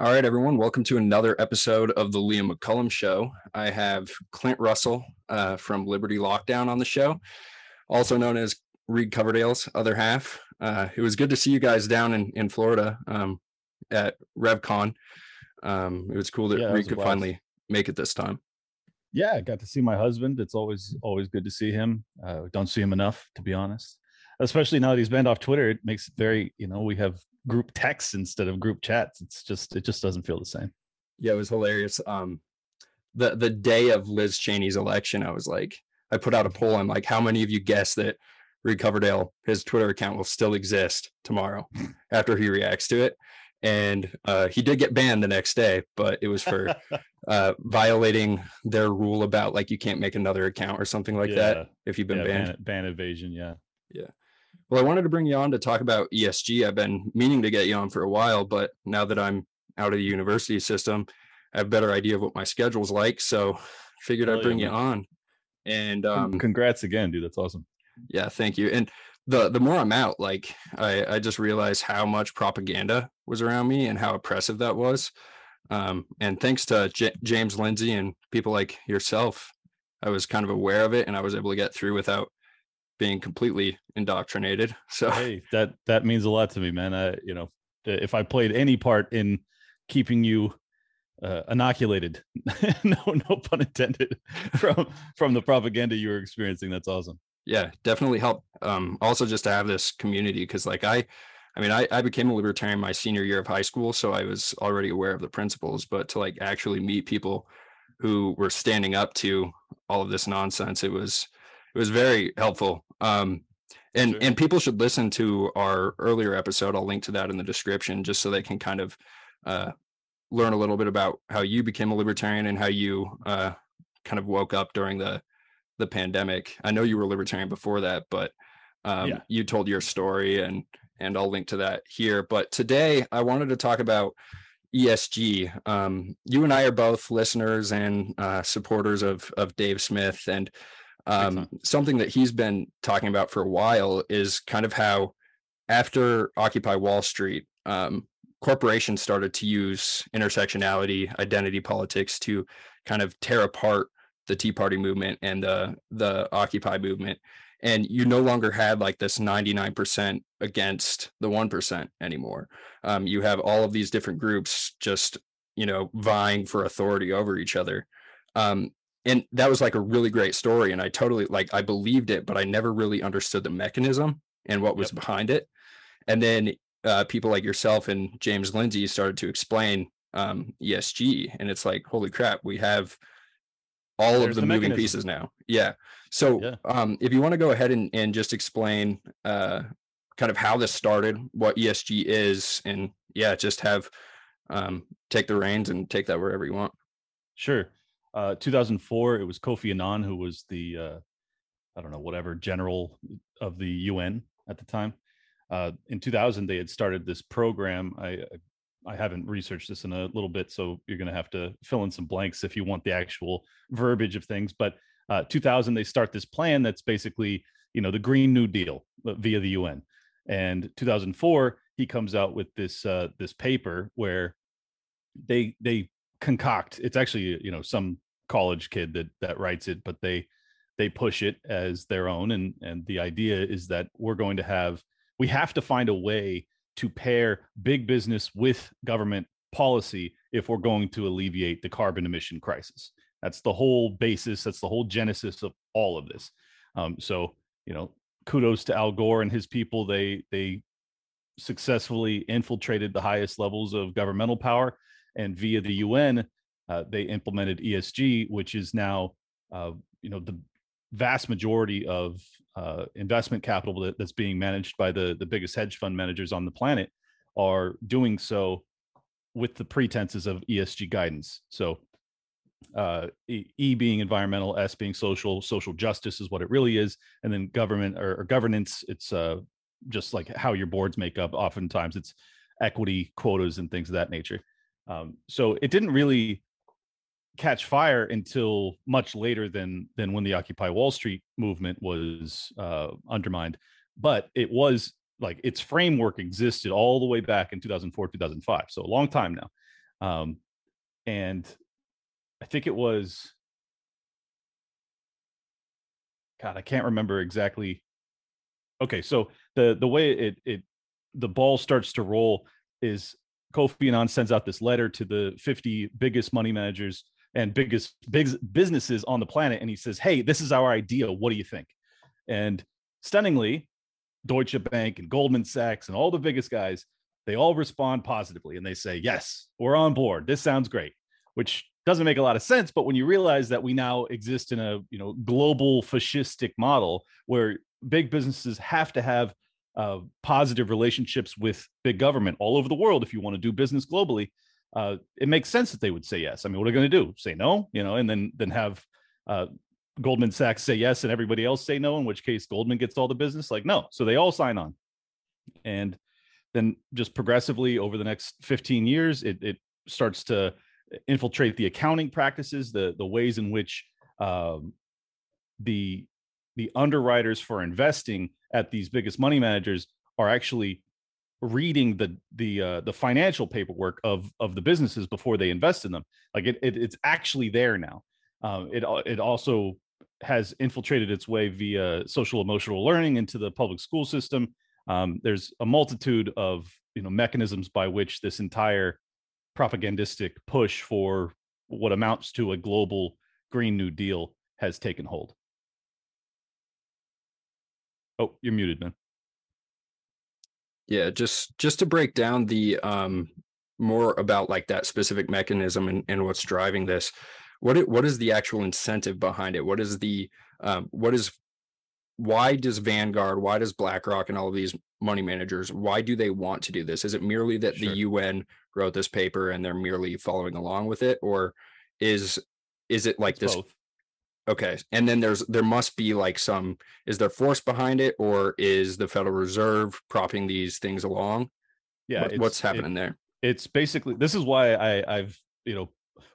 All right, everyone. Welcome to another episode of the Liam McCullum Show. I have Clint Russell uh, from Liberty Lockdown on the show, also known as Reed Coverdale's other half. Uh, it was good to see you guys down in, in Florida um, at RevCon. Um, it was cool that Yeah, Reed could finally make it this time. Yeah, I got to see my husband. It's always always good to see him. Uh, don't see him enough, to be honest. Especially now that he's banned off Twitter, it makes it very you know we have group texts instead of group chats. It's just it just doesn't feel the same. Yeah, it was hilarious. Um, the the day of Liz Cheney's election, I was like, I put out a poll. I'm like, how many of you guess that Reed Coverdale, his Twitter account will still exist tomorrow after he reacts to it? And uh, he did get banned the next day, but it was for uh, violating their rule about like you can't make another account or something like that if you've been yeah, banned. ban, ban evasion. Yeah. Yeah, Well, I wanted to bring you on to talk about ESG. I've been meaning to get you on for a while, but now that I'm out of the university system, I have a better idea of what my schedule's like. So figured Hell I'd yeah, bring you on. And Um, um, congrats again, dude. That's awesome. yeah, thank you. And the the more I'm out, like I, I just realized how much propaganda was around me and how oppressive that was. Um, and thanks to J- James Lindsay and people like yourself, I was kind of aware of it and I was able to get through without being completely indoctrinated. So Hey, that that means a lot to me, man. I you know if I played any part in keeping you uh, inoculated, no no pun intended, from from the propaganda you were experiencing, that's awesome. yeah definitely help um also just to have this community because like i i mean I, I became a libertarian my senior year of high school so i was already aware of the principles but to like actually meet people who were standing up to all of this nonsense it was it was very helpful um and Sure. and people should listen to our earlier episode i'll link to that in the description just so they can kind of uh learn a little bit about how you became a libertarian and how you uh kind of woke up during the the pandemic. I know you were libertarian before that, but um, Yeah. you told your story, and and I'll link to that here. But today I wanted to talk about ESG. Um, you and I are both listeners and uh, supporters of of Dave Smith, and um, something that he's been talking about for a while is kind of how after Occupy Wall Street, um, corporations started to use intersectionality, identity politics to kind of tear apart the Tea Party movement and the the Occupy movement, and you no longer had like this ninety nine percent against the one percent anymore. Um, you have all of these different groups just you know vying for authority over each other. Um, and that was like a really great story, and I totally like I believed it, but I never really understood the mechanism and what was Yep. behind it. And then uh, people like yourself and James Lindsay started to explain um, ESG, and it's like, holy crap, we have all There's of the, the moving mechanism. pieces now. Yeah. So, Yeah. um, if you want to go ahead and, and just explain uh, kind of how this started, what ESG is, and yeah, just have um, take the reins and take that wherever you want. Sure. Uh, 2004, it was Kofi Annan who was the, uh, I don't know, whatever general of the UN at the time. Uh, in 2000, they had started this program. I I haven't researched this in a little bit, so you're going to have to fill in some blanks if you want the actual verbiage of things. But uh, 2000, they start this plan that's basically, you know, the Green New Deal uh, via the UN. And 2004, he comes out with this uh, this paper where they they concoct it's actually you know some college kid that that writes it but they they push it as their own and and the idea is that we're going to have we have to find a way to pair big business with government policy if we're going to alleviate the carbon emission crisis. That's the whole basis that's the whole genesis of all of this. Um, so you know kudos to al gore and his people. They they successfully infiltrated the highest levels of governmental power and via the UN, uh, they implemented ESG, which is now, uh, you know, the vast majority of uh, investment capital that, that's being managed by the the biggest hedge fund managers on the planet are doing so with the pretenses of ESG guidance. So, uh, E being environmental, S being social, social justice is what it really is, and then government or, or governance, it's uh, just like how your boards make up. Oftentimes, it's equity quotas and things of that nature. Um, so it didn't really catch fire until much later than than when the Occupy Wall Street movement was uh, undermined. But it was like its framework existed all the way back in 2004, 2005. So a long time now. Um, and I think it was God, I can't remember exactly. Okay, so the the way it it the ball starts to roll is Kofi Annan sends out this letter to the 50 biggest money managers and biggest big businesses on the planet, and he says, "Hey, this is our idea. What do you think?" And stunningly, Deutsche Bank and Goldman Sachs and all the biggest guys, they all respond positively and they say, "Yes, we're on board. This sounds great." Which doesn't make a lot of sense but when you realize that we now exist in a you know global fascistic model where big businesses have to have uh, positive relationships with big government all over the world if you want to do business globally uh, it makes sense that they would say yes. I mean what are they going to do? Say no you know and then then have uh, goldman sachs say yes and everybody else say no in which case goldman gets all the business? Like no. So they all sign on. And then just progressively over the next 15 years it, it starts to infiltrate the accounting practices, the the ways in which um, the the underwriters for investing at these biggest money managers are actually reading the the uh, the financial paperwork of of the businesses before they invest in them. Like it, it it's actually there now. Um, it it also has infiltrated its way via social emotional learning into the public school system. Um, there's a multitude of you know mechanisms by which this entire propagandistic push for what amounts to a global Green New Deal has taken hold. Oh, you're muted, man. Yeah, just just to break down the um more about like that specific mechanism and, and what's driving this. What it, what is the actual incentive behind it? What is the um, what is why does Vanguard, why does BlackRock and all of these money managers, why do they want to do this? Is it merely that sure. the UN wrote this paper and they're merely following along with it, or is is it like it's this? Both. Okay, and then there's there must be like some is there force behind it, or is the Federal Reserve propping these things along? Yeah, what, what's happening it, there? It's basically this is why I I've you know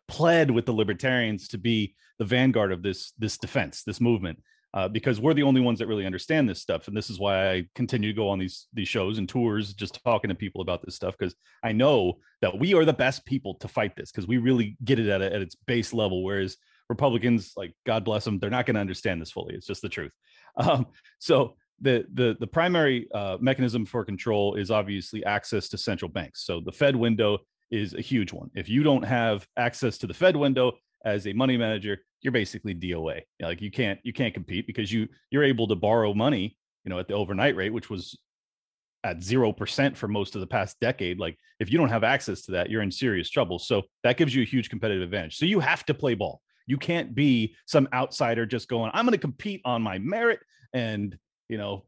pled with the libertarians to be the vanguard of this this defense, this movement uh, because we're the only ones that really understand this stuff. And this is why I continue to go on these these shows and tours, just talking to people about this stuff because I know that we are the best people to fight this because we really get it at, a, at its base level. Whereas Republicans, like God bless them, they're not going to understand this fully. It's just the truth. Um, so the the the primary uh, mechanism for control is obviously access to central banks. So the Fed window is a huge one. If you don't have access to the Fed window as a money manager, you're basically DOA. like you can't you can't compete because you you're able to borrow money, you know, at the overnight rate, which was at zero percent for most of the past decade. Like if you don't have access to that, you're in serious trouble. So that gives you a huge competitive advantage. So you have to play ball. You can't be some outsider just going, I'm going to compete on my merit and you know,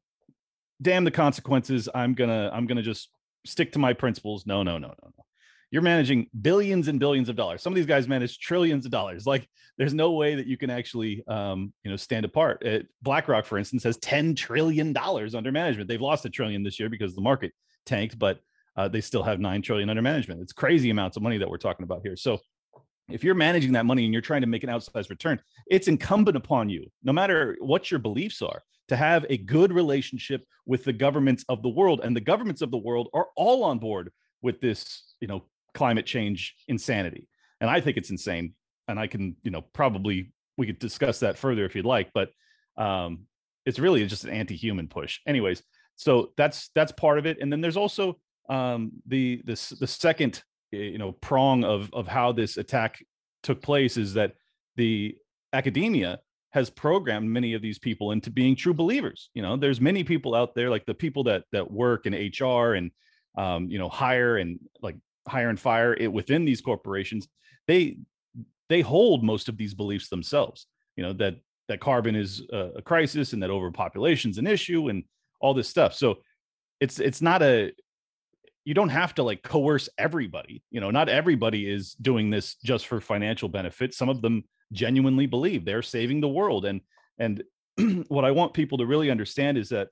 damn the consequences. I'm gonna I'm gonna just stick to my principles. No, no, no, no, no you're managing billions and billions of dollars. Some of these guys manage trillions of dollars. Like there's no way that you can actually, um, you know, stand apart. It, BlackRock, for instance, has 10 trillion dollars under management. They've lost a trillion this year because the market tanked, but uh, they still have nine trillion under management. It's crazy amounts of money that we're talking about here. So if you're managing that money and you're trying to make an outsized return, it's incumbent upon you, no matter what your beliefs are, to have a good relationship with the governments of the world. And the governments of the world are all on board with this, you know, climate change insanity. And I think it's insane. And I can, you know, probably we could discuss that further if you'd like, but um, it's really just an anti-human push. Anyways, so that's that's part of it. And then there's also um, the this the second you know prong of of how this attack took place is that the academia has programmed many of these people into being true believers. You know, there's many people out there like the people that that work in HR and um, you know hire and like hire and fire it within these corporations they they hold most of these beliefs themselves you know that that carbon is a, a crisis and that overpopulation is an issue and all this stuff so it's it's not a you don't have to like coerce everybody you know not everybody is doing this just for financial benefit some of them genuinely believe they're saving the world and and what i want people to really understand is that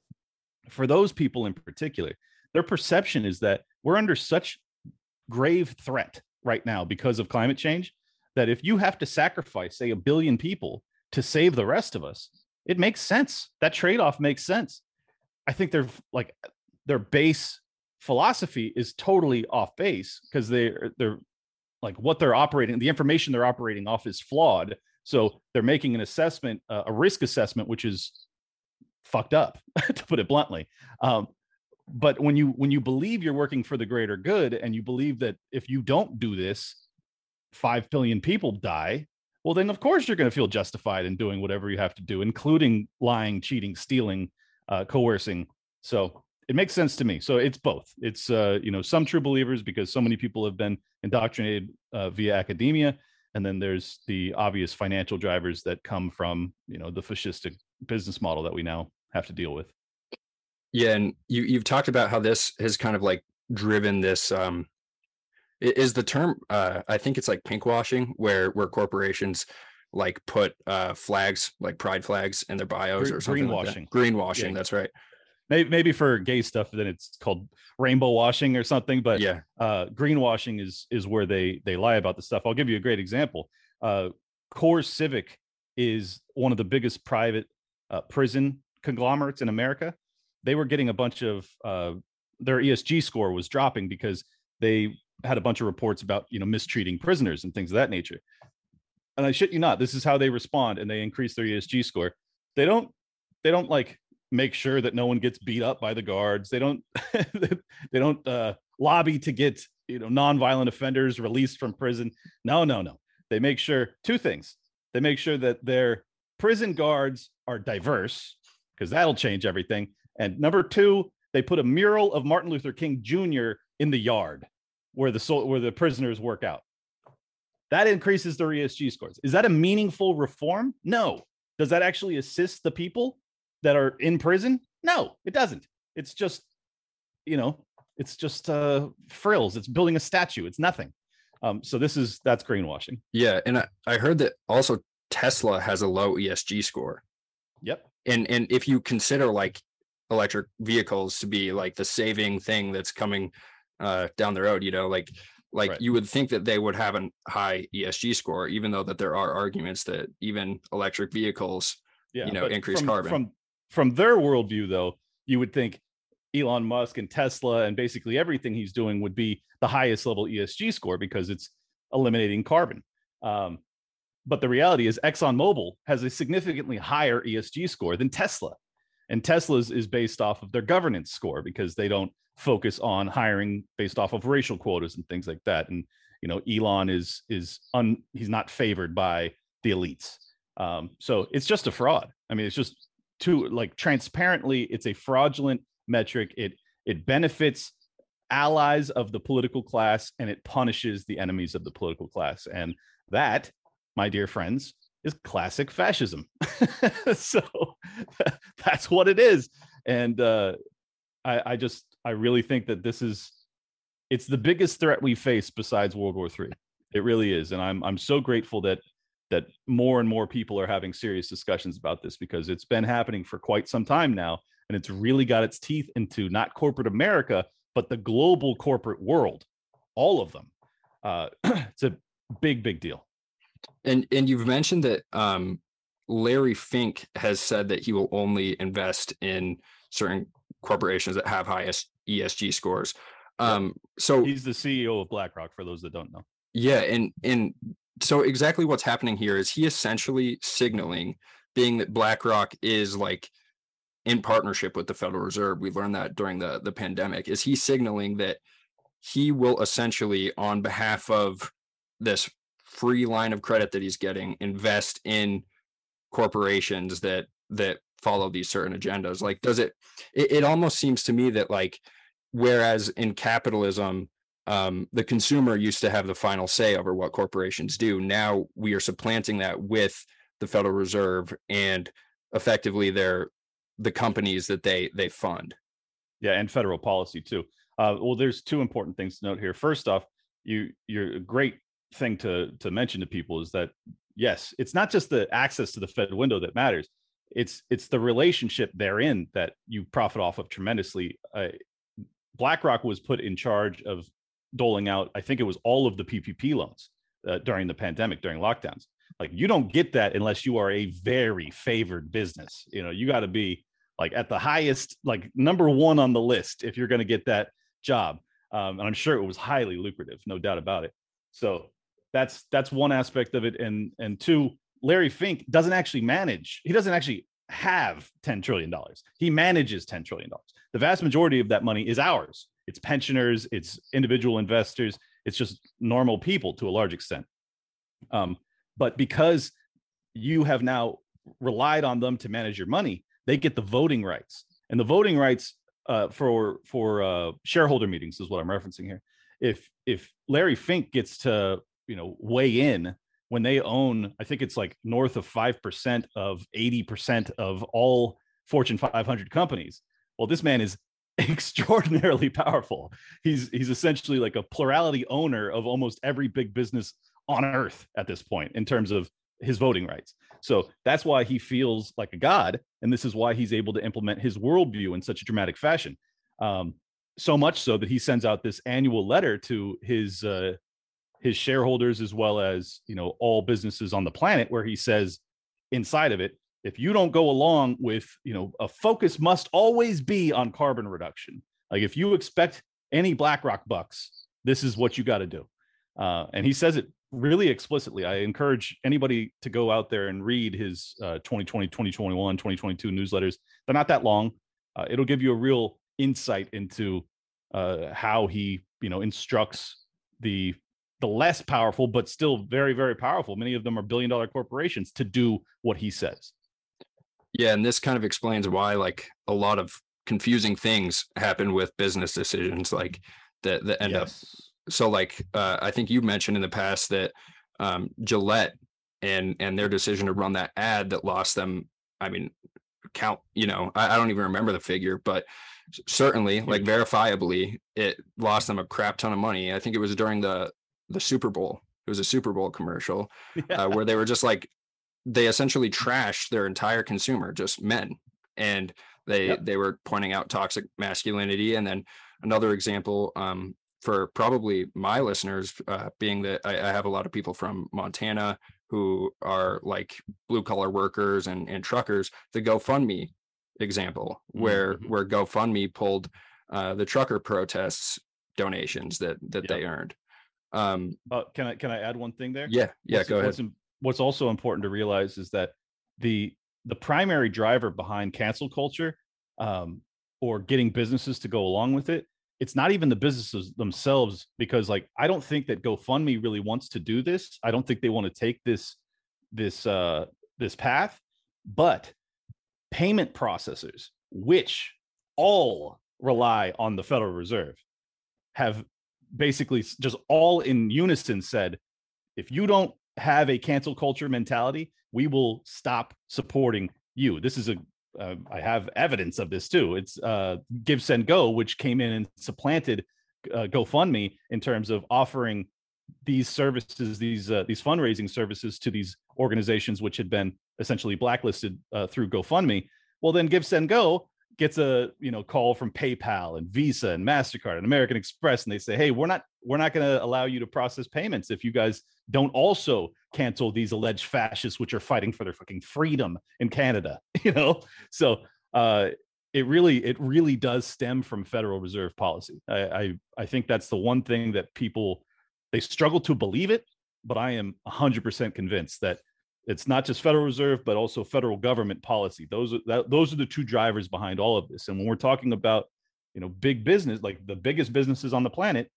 for those people in particular their perception is that we're under such grave threat right now because of climate change that if you have to sacrifice, say, a billion people to save the rest of us, it makes sense. That trade off makes sense. I think they're like their base philosophy is totally off base because they they're like what they're operating, the information they're operating off is flawed. So they're making an assessment, uh, a risk assessment, which is fucked up, to put it bluntly. Um, but when you when you believe you're working for the greater good, and you believe that if you don't do this, five billion people die, well, then of course you're going to feel justified in doing whatever you have to do, including lying, cheating, stealing, uh, coercing. So it makes sense to me. So it's both. It's uh, you know some true believers because so many people have been indoctrinated uh, via academia, and then there's the obvious financial drivers that come from you know the fascistic business model that we now have to deal with. Yeah, and you you've talked about how this has kind of like driven this um is the term uh I think it's like pinkwashing, where where corporations like put uh flags like pride flags in their bios or something greenwashing. like greenwashing Yeah. that's right Maybe, maybe for gay stuff, then it's called rainbow washing or something. But yeah uh, greenwashing is is where they they lie about the stuff. I'll give you a great example. Uh, Core Civic is one of the biggest private uh, prison conglomerates in America. They were getting a bunch of uh, their ESG score was dropping because they had a bunch of reports about you know mistreating prisoners and things of that nature. And I shit you not, this is how they respond, and they increase their ESG score. They don't they don't like make sure that no one gets beat up by the guards. They don't they don't uh, lobby to get you know nonviolent offenders released from prison. No, no, no. They make sure two things. They make sure that their prison guards are diverse because that'll change everything. And number two, they put a mural of Martin Luther King Jr. in the yard where the sol- where the prisoners work out. That increases their ESG scores. Is that a meaningful reform? No. Does that actually assist the people that are in prison? No, it doesn't. It's just, you know, it's just uh, frills. It's building a statue. It's nothing. Um, so this is that's greenwashing. yeah and I, I heard that also tesla has a low esg score Yep. and and if you consider like electric vehicles to be like the saving thing that's coming uh down the road you know like like Right. you would think that they would have a high esg score even though that there are arguments that even electric vehicles Yeah. you know, increase from, carbon. From from their worldview, though, you would think Elon Musk and Tesla and basically everything he's doing would be the highest level ESG score because it's eliminating carbon. Um, but the reality is ExxonMobil has a significantly higher ESG score than Tesla. And Tesla's is based off of their governance score because they don't focus on hiring based off of racial quotas and things like that. And you know, Elon is is un he's not favored by the elites. Um, so it's just a fraud. I mean, it's just too like transparently, it's a fraudulent metric. It it benefits allies of the political class and it punishes the enemies of the political class. And that, my dear friends, is classic fascism. so that's what it is. And uh, I, I just I really think that this is it's the biggest threat we face besides World War III. It really is. And I'm I'm so grateful that that more and more people are having serious discussions about this because it's been happening for quite some time now and it's really got its teeth into not corporate america but the global corporate world all of them. Uh, it's a big big deal. And and you've mentioned that um larry fink has said that he will only invest in certain corporations that have highest esg scores. Um so he's the ceo of blackrock for those that don't know. Yeah, and and so exactly what's happening here is he essentially signaling being that BlackRock is like in partnership with the Federal Reserve. We learned that during the the pandemic. Is he signaling that he will essentially on behalf of this free line of credit that he's getting invest in corporations that that follow these certain agendas like does it it, it almost seems to me that like whereas in capitalism um, the consumer used to have the final say over what corporations do. Now we are supplanting that with the Federal Reserve and effectively they're the companies that they they fund. yeah and federal policy too uh, well there's two important things to note here first off you you're a great thing to to mention to people is that yes it's not just the access to the fed window that matters it's it's the relationship therein that you profit off of tremendously uh, blackrock was put in charge of doling out i think it was all of the ppp loans uh, during the pandemic during lockdowns like you don't get that unless you are a very favored business you know you got to be like at the highest like number one on the list if you're going to get that job um, and i'm sure it was highly lucrative no doubt about it So that's that's one aspect of it, and and two, Larry Fink doesn't actually manage. He doesn't actually have ten trillion dollars. He manages ten trillion dollars. The vast majority of that money is ours. It's pensioners. It's individual investors. It's just normal people to a large extent. Um, but because you have now relied on them to manage your money, they get the voting rights, and the voting rights uh, for for uh, shareholder meetings is what I'm referencing here. If if Larry Fink gets to you know weigh in when they own, I think it's like north of five percent of eighty percent of all Fortune 500 companies. Well, this man is extraordinarily powerful. He's he's essentially like a plurality owner of almost every big business on earth at this point in terms of his voting rights. So that's why he feels like a god, and this is why he's able to implement his worldview in such a dramatic fashion. Um, so much so that he sends out this annual letter to his uh, his shareholders as well as you know all businesses on the planet, where he says inside of it, if you don't go along with you know a focus must always be on carbon reduction. Like if you expect any BlackRock bucks, this is what you got to do. Uh, and he says it really explicitly. I encourage anybody to go out there and read his uh, 2020, 2021, 2022 newsletters. They're not that long. Uh, it'll give you a real insight into uh, how he, you know, instructs the the less powerful, but still very, very powerful. Many of them are billion dollar corporations to do what he says. Yeah, and this kind of explains why, like, a lot of confusing things happen with business decisions, like that that end yes. up so like uh, I think you mentioned in the past that um, Gillette and and their decision to run that ad that lost them. I mean, count. You know, I, I don't even remember the figure, but certainly, like verifiably, it lost them a crap ton of money. I think it was during the the Super Bowl. It was a Super Bowl commercial yeah. uh, where they were just like they essentially trashed their entire consumer, just men, and they yep. they were pointing out toxic masculinity. And then another example, um, for probably my listeners, uh, being that I, I, have a lot of people from Montana who are like blue collar workers and, and truckers, the GoFundMe example, where mm-hmm. where GoFundMe pulled uh, the trucker protests donations that that yep. they earned. Um, uh, can I can I add one thing there? Yeah, yeah. What's, go ahead. What's, what's also important to realize is that the the primary driver behind cancel culture um, or getting businesses to go along with it it's not even the businesses themselves because like i don't think that gofundme really wants to do this. I don't think they want to take this this uh this path but payment processors which all rely on the federal reserve have basically just all in unison said if you don't have a cancel culture mentality we will stop supporting you this is a uh, I have evidence of this too. It's uh, Give Send Go, which came in and supplanted uh, GoFundMe in terms of offering these services, these uh, these fundraising services to these organizations which had been essentially blacklisted uh, through GoFundMe. Well, then Give Send Go gets a you know call from PayPal and Visa and Mastercard and American Express, and they say, "Hey, we're not we're not going to allow you to process payments if you guys don't also cancel these alleged fascists which are fighting for their fucking freedom in Canada." You know, so uh, it really it really does stem from Federal Reserve policy. I, I I think that's the one thing that people they struggle to believe it, but I am 100% convinced that it's not just Federal Reserve, but also federal government policy. Those are that, those are the two drivers behind all of this. And when we're talking about you know big business, like the biggest businesses on the planet,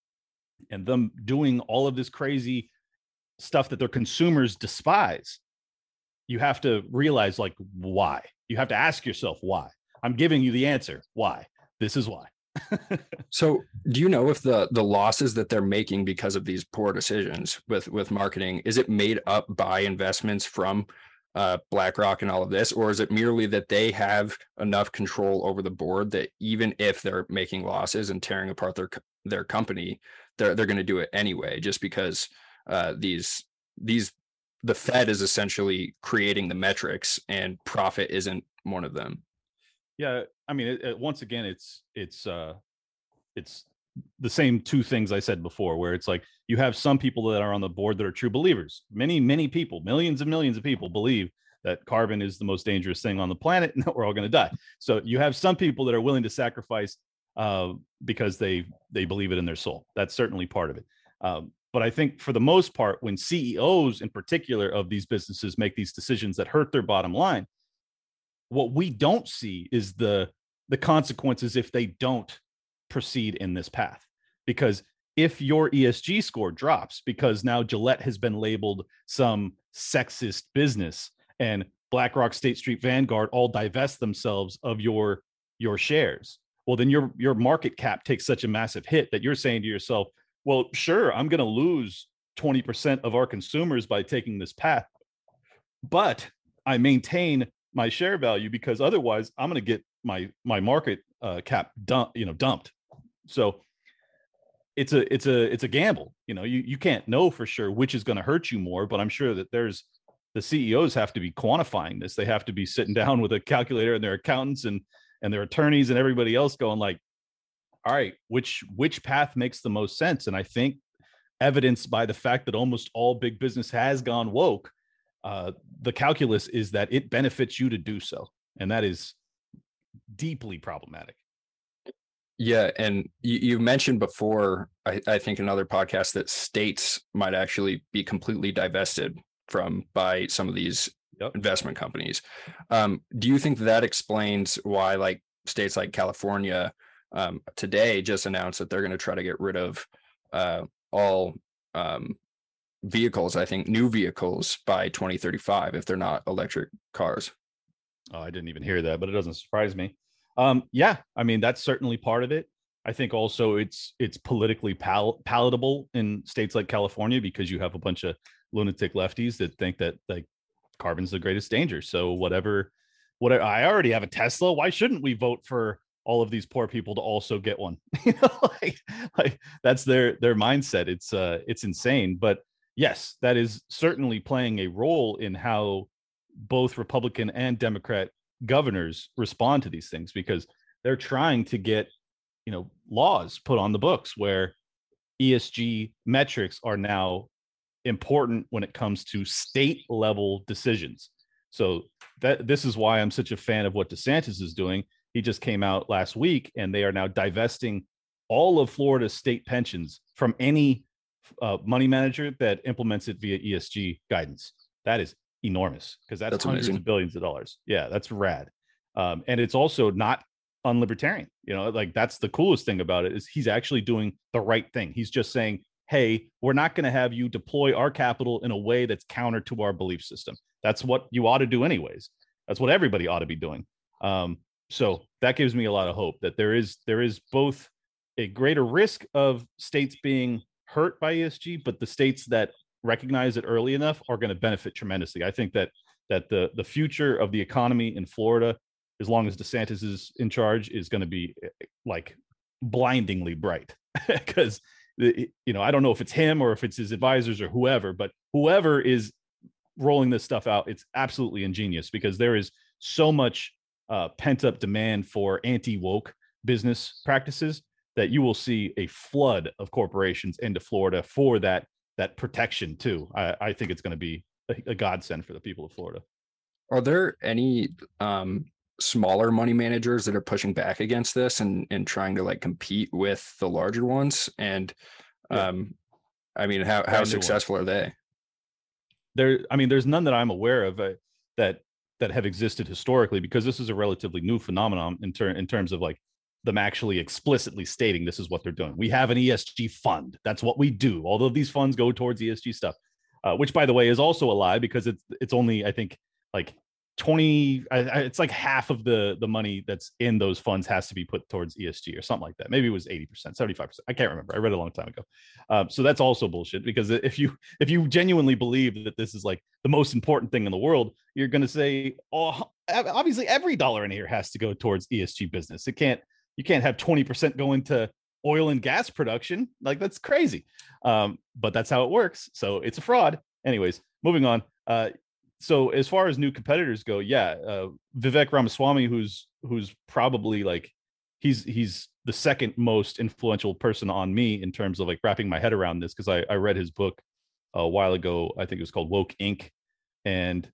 and them doing all of this crazy stuff that their consumers despise, you have to realize like why. You have to ask yourself why. I'm giving you the answer. Why? This is why so do you know if the the losses that they're making because of these poor decisions with with marketing is it made up by investments from uh, BlackRock and all of this, or is it merely that they have enough control over the board that even if they're making losses and tearing apart their their company, they're they're going to do it anyway, just because uh, these these the Fed is essentially creating the metrics and profit isn't one of them. Yeah, I mean, it, it, once again, it's it's uh, it's the same two things I said before, where it's like you have some people that are on the board that are true believers. Many, many people, millions and millions of people believe that carbon is the most dangerous thing on the planet and that we're all going to die. So you have some people that are willing to sacrifice uh, because they they believe it in their soul. That's certainly part of it. Um, but I think for the most part, when CEOs in particular of these businesses make these decisions that hurt their bottom line, what we don't see is the the consequences if they don't proceed in this path. Because if your ESG score drops because now Gillette has been labeled some sexist business and BlackRock, State Street, Vanguard all divest themselves of your your shares. Well, then your your market cap takes such a massive hit that you're saying to yourself, well, sure, I'm going to lose 20% of our consumers by taking this path, but I maintain my share value because otherwise I'm going to get my my market uh, cap dump, you know, dumped. So it's a it's a it's a gamble. You know, you you can't know for sure which is going to hurt you more, but I'm sure that there's the CEOs have to be quantifying this. They have to be sitting down with a calculator and their accountants and and their attorneys and everybody else going like, all right, which which path makes the most sense? And I think evidenced by the fact that almost all big business has gone woke, uh, the calculus is that it benefits you to do so, and that is deeply problematic. Yeah, and you, you mentioned before, I, I think another podcast that states might actually be completely divested from by some of these yep. investment companies. Um, do you think that explains why, like states like California um, today, just announced that they're going to try to get rid of uh, all um, vehicles? I think new vehicles by 2035 if they're not electric cars. Oh, I didn't even hear that, but it doesn't surprise me. Um, yeah, I mean that's certainly part of it. I think also it's it's politically pal- palatable in states like California because you have a bunch of lunatic lefties that think that like carbon's the greatest danger. So whatever, whatever. I already have a Tesla. Why shouldn't we vote for all of these poor people to also get one? you know, like like that's their their mindset. It's uh it's insane. But yes, that is certainly playing a role in how both Republican and Democrat governors respond to these things because they're trying to get you know laws put on the books where ESG metrics are now important when it comes to state level decisions. So that this is why I'm such a fan of what DeSantis is doing. He just came out last week and they are now divesting all of Florida's state pensions from any uh, money manager that implements it via ESG guidance. That is enormous because that's, that's, hundreds amazing. of billions of dollars. Yeah, that's rad. Um, and it's also not unlibertarian. You know, like that's the coolest thing about it is he's actually doing the right thing. He's just saying, "Hey, we're not going to have you deploy our capital in a way that's counter to our belief system. That's what you ought to do, anyways. That's what everybody ought to be doing." Um, so that gives me a lot of hope that there is there is both a greater risk of states being hurt by ESG, but the states that recognize it early enough are going to benefit tremendously. I think that that the the future of the economy in Florida, as long as DeSantis is in charge, is going to be eh, eh, like blindingly bright because you know I don't know if it's him or if it's his advisors or whoever, but whoever is rolling this stuff out, it's absolutely ingenious because there is so much uh, pent up demand for anti woke business practices that you will see a flood of corporations into Florida for that that protection too. I, I think it's going to be a, a, godsend for the people of Florida. Are there any um, smaller money managers that are pushing back against this and and trying to like compete with the larger ones? And um, yeah. I mean, how how successful are they? There, I mean, there's none that I'm aware of uh, that that have existed historically because this is a relatively new phenomenon in, ter- in terms of like them actually explicitly stating this is what they're doing. We have an ESG fund. That's what we do. Although these funds go towards ESG stuff, uh, which by the way is also a lie because it's it's only I think like 20 it's like half of the the money that's in those funds has to be put towards esg or something like that maybe it was 80% 75% i can't remember i read it a long time ago um, so that's also bullshit because if you if you genuinely believe that this is like the most important thing in the world you're going to say oh obviously every dollar in here has to go towards esg business it can't you can't have 20% going to oil and gas production. Like that's crazy. Um, but that's how it works. So it's a fraud. Anyways, moving on. Uh, so as far as new competitors go, yeah, uh, Vivek Ramaswamy, who's who's probably like he's he's the second most influential person on me in terms of like wrapping my head around this because I, I read his book a while ago. I think it was called Woke Inc. And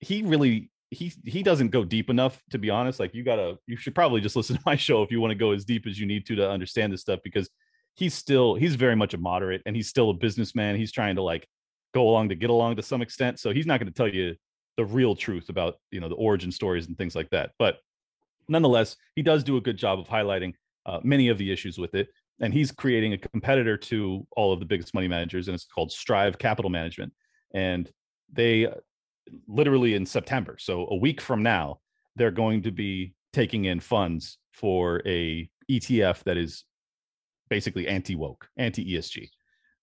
he really he he doesn't go deep enough to be honest like you gotta you should probably just listen to my show if you want to go as deep as you need to to understand this stuff because he's still he's very much a moderate and he's still a businessman. He's trying to like go along to get along to some extent. So he's not going to tell you the real truth about you know the origin stories and things like that. But nonetheless, he does do a good job of highlighting uh, many of the issues with it. And he's creating a competitor to all of the biggest money managers, and it's called Strive Capital Management. And they literally in September, so a week from now, they're going to be taking in funds for a ETF that is basically anti woke, anti ESG.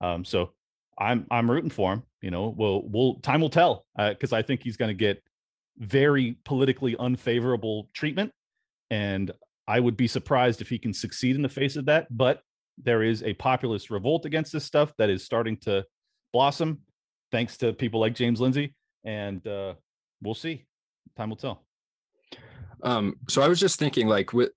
Um, so I'm I'm rooting for him. You know, we'll we'll time will tell because uh, I think he's going to get very politically unfavorable treatment, and I would be surprised if he can succeed in the face of that. But there is a populist revolt against this stuff that is starting to blossom, thanks to people like James Lindsay, and uh, we'll see. Time will tell. Um, so I was just thinking, like, with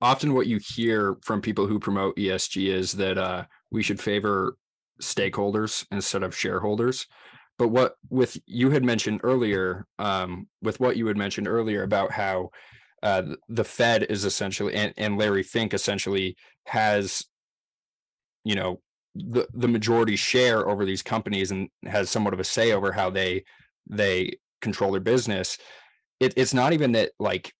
often what you hear from people who promote ESG is that uh, we should favor stakeholders instead of shareholders. But what with you had mentioned earlier, um, with what you had mentioned earlier about how uh, the Fed is essentially and, and Larry Fink essentially has, you know, the the majority share over these companies and has somewhat of a say over how they they control their business. It, it's not even that like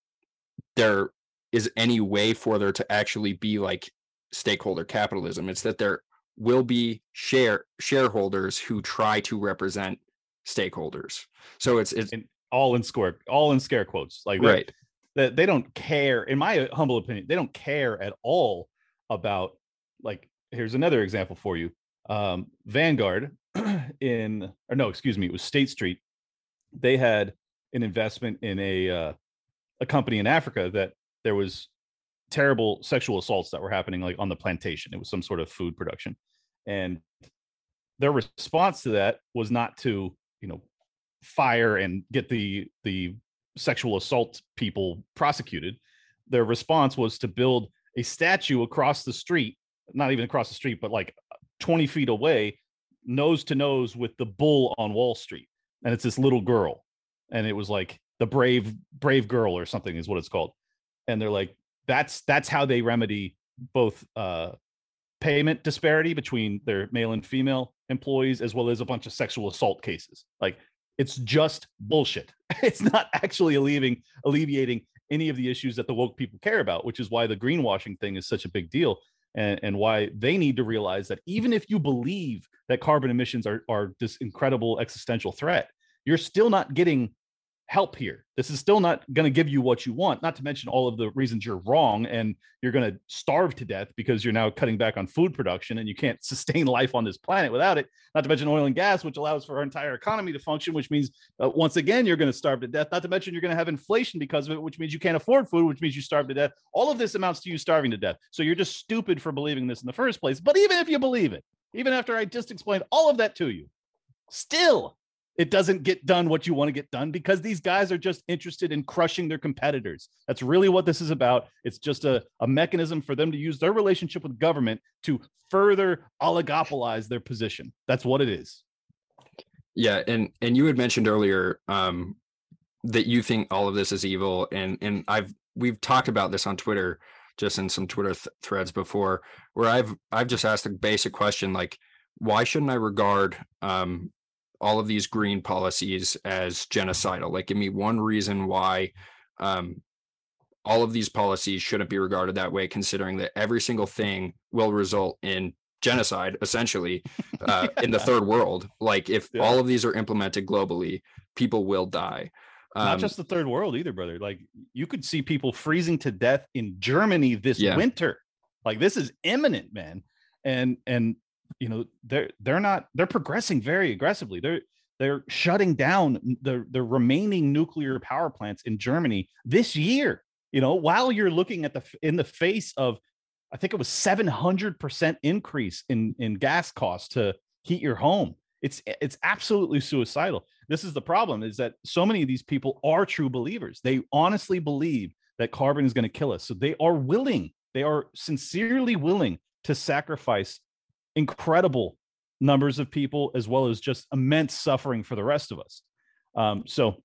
there is any way for there to actually be like stakeholder capitalism. It's that there will be share shareholders who try to represent stakeholders. So it's it's in, all in square all in scare quotes like right that they don't care in my humble opinion they don't care at all about like here's another example for you um vanguard in or no excuse me it was state street they had an investment in a uh, a company in africa that there was terrible sexual assaults that were happening like on the plantation. It was some sort of food production. And their response to that was not to, you know, fire and get the the sexual assault people prosecuted. Their response was to build a statue across the street, not even across the street, but like 20 feet away, nose to nose with the bull on Wall Street. And it's this little girl. And it was like the brave, brave girl or something is what it's called. And they're like, that's that's how they remedy both uh, payment disparity between their male and female employees as well as a bunch of sexual assault cases like it's just bullshit it's not actually alleviating alleviating any of the issues that the woke people care about which is why the greenwashing thing is such a big deal and, and why they need to realize that even if you believe that carbon emissions are, are this incredible existential threat you're still not getting help here. This is still not going to give you what you want, not to mention all of the reasons you're wrong and you're going to starve to death because you're now cutting back on food production and you can't sustain life on this planet without it. Not to mention oil and gas, which allows for our entire economy to function, which means uh, once again, you're going to starve to death. Not to mention you're going to have inflation because of it, which means you can't afford food, which means you starve to death. All of this amounts to you starving to death. So you're just stupid for believing this in the first place. But even if you believe it, even after I just explained all of that to you, still it doesn't get done what you want to get done because these guys are just interested in crushing their competitors. That's really what this is about. It's just a, a mechanism for them to use their relationship with government to further oligopolize their position. That's what it is. Yeah, and and you had mentioned earlier um, that you think all of this is evil, and and I've we've talked about this on Twitter, just in some Twitter th- threads before, where I've I've just asked a basic question like, why shouldn't I regard um, all of these green policies as genocidal. Like, give me one reason why um, all of these policies shouldn't be regarded that way, considering that every single thing will result in genocide, essentially, uh, yeah. in the third world. Like, if yeah. all of these are implemented globally, people will die. Um, Not just the third world either, brother. Like, you could see people freezing to death in Germany this yeah. winter. Like, this is imminent, man. And and you know they're they're not they're progressing very aggressively. They're they're shutting down the the remaining nuclear power plants in Germany this year you know while you're looking at the in the face of i think it was 700% increase in in gas costs to heat your home. It's it's absolutely suicidal. This is the problem is that so many of these people are true believers. They honestly believe that carbon is going to kill us. So they are willing they are sincerely willing to sacrifice incredible numbers of people as well as just immense suffering for the rest of us. Um, so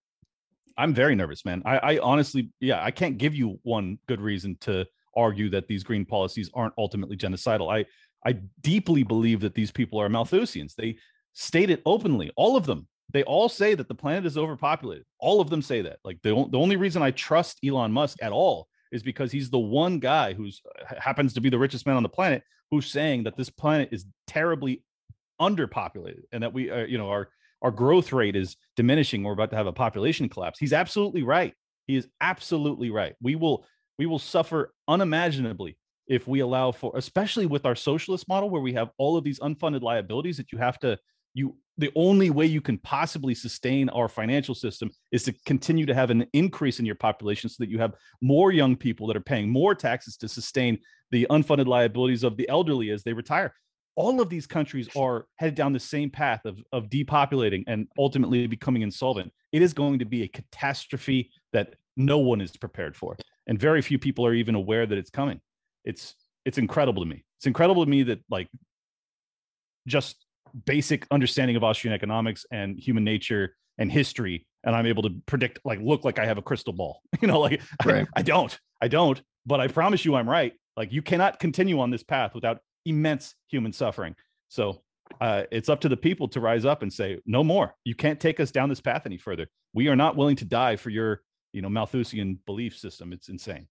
I'm very nervous, man. I, I honestly, yeah, I can't give you one good reason to argue that these green policies aren't ultimately genocidal. I I deeply believe that these people are Malthusians. They state it openly, all of them. They all say that the planet is overpopulated. All of them say that. Like the, the only reason I trust Elon Musk at all is because he's the one guy who's happens to be the richest man on the planet who's saying that this planet is terribly underpopulated and that we uh, you know our our growth rate is diminishing we're about to have a population collapse. He's absolutely right. He is absolutely right. We will we will suffer unimaginably if we allow for especially with our socialist model where we have all of these unfunded liabilities that you have to you the only way you can possibly sustain our financial system is to continue to have an increase in your population so that you have more young people that are paying more taxes to sustain the unfunded liabilities of the elderly as they retire all of these countries are headed down the same path of, of depopulating and ultimately becoming insolvent. It is going to be a catastrophe that no one is prepared for. And very few people are even aware that it's coming. It's it's incredible to me. It's incredible to me that like just basic understanding of Austrian economics and human nature and history, and I'm able to predict, like, look like I have a crystal ball. You know, like right. I, I don't, I don't, but I promise you I'm right. Like you cannot continue on this path without immense human suffering. So uh, it's up to the people to rise up and say, no more. You can't take us down this path any further. We are not willing to die for your, you know, Malthusian belief system. It's insane.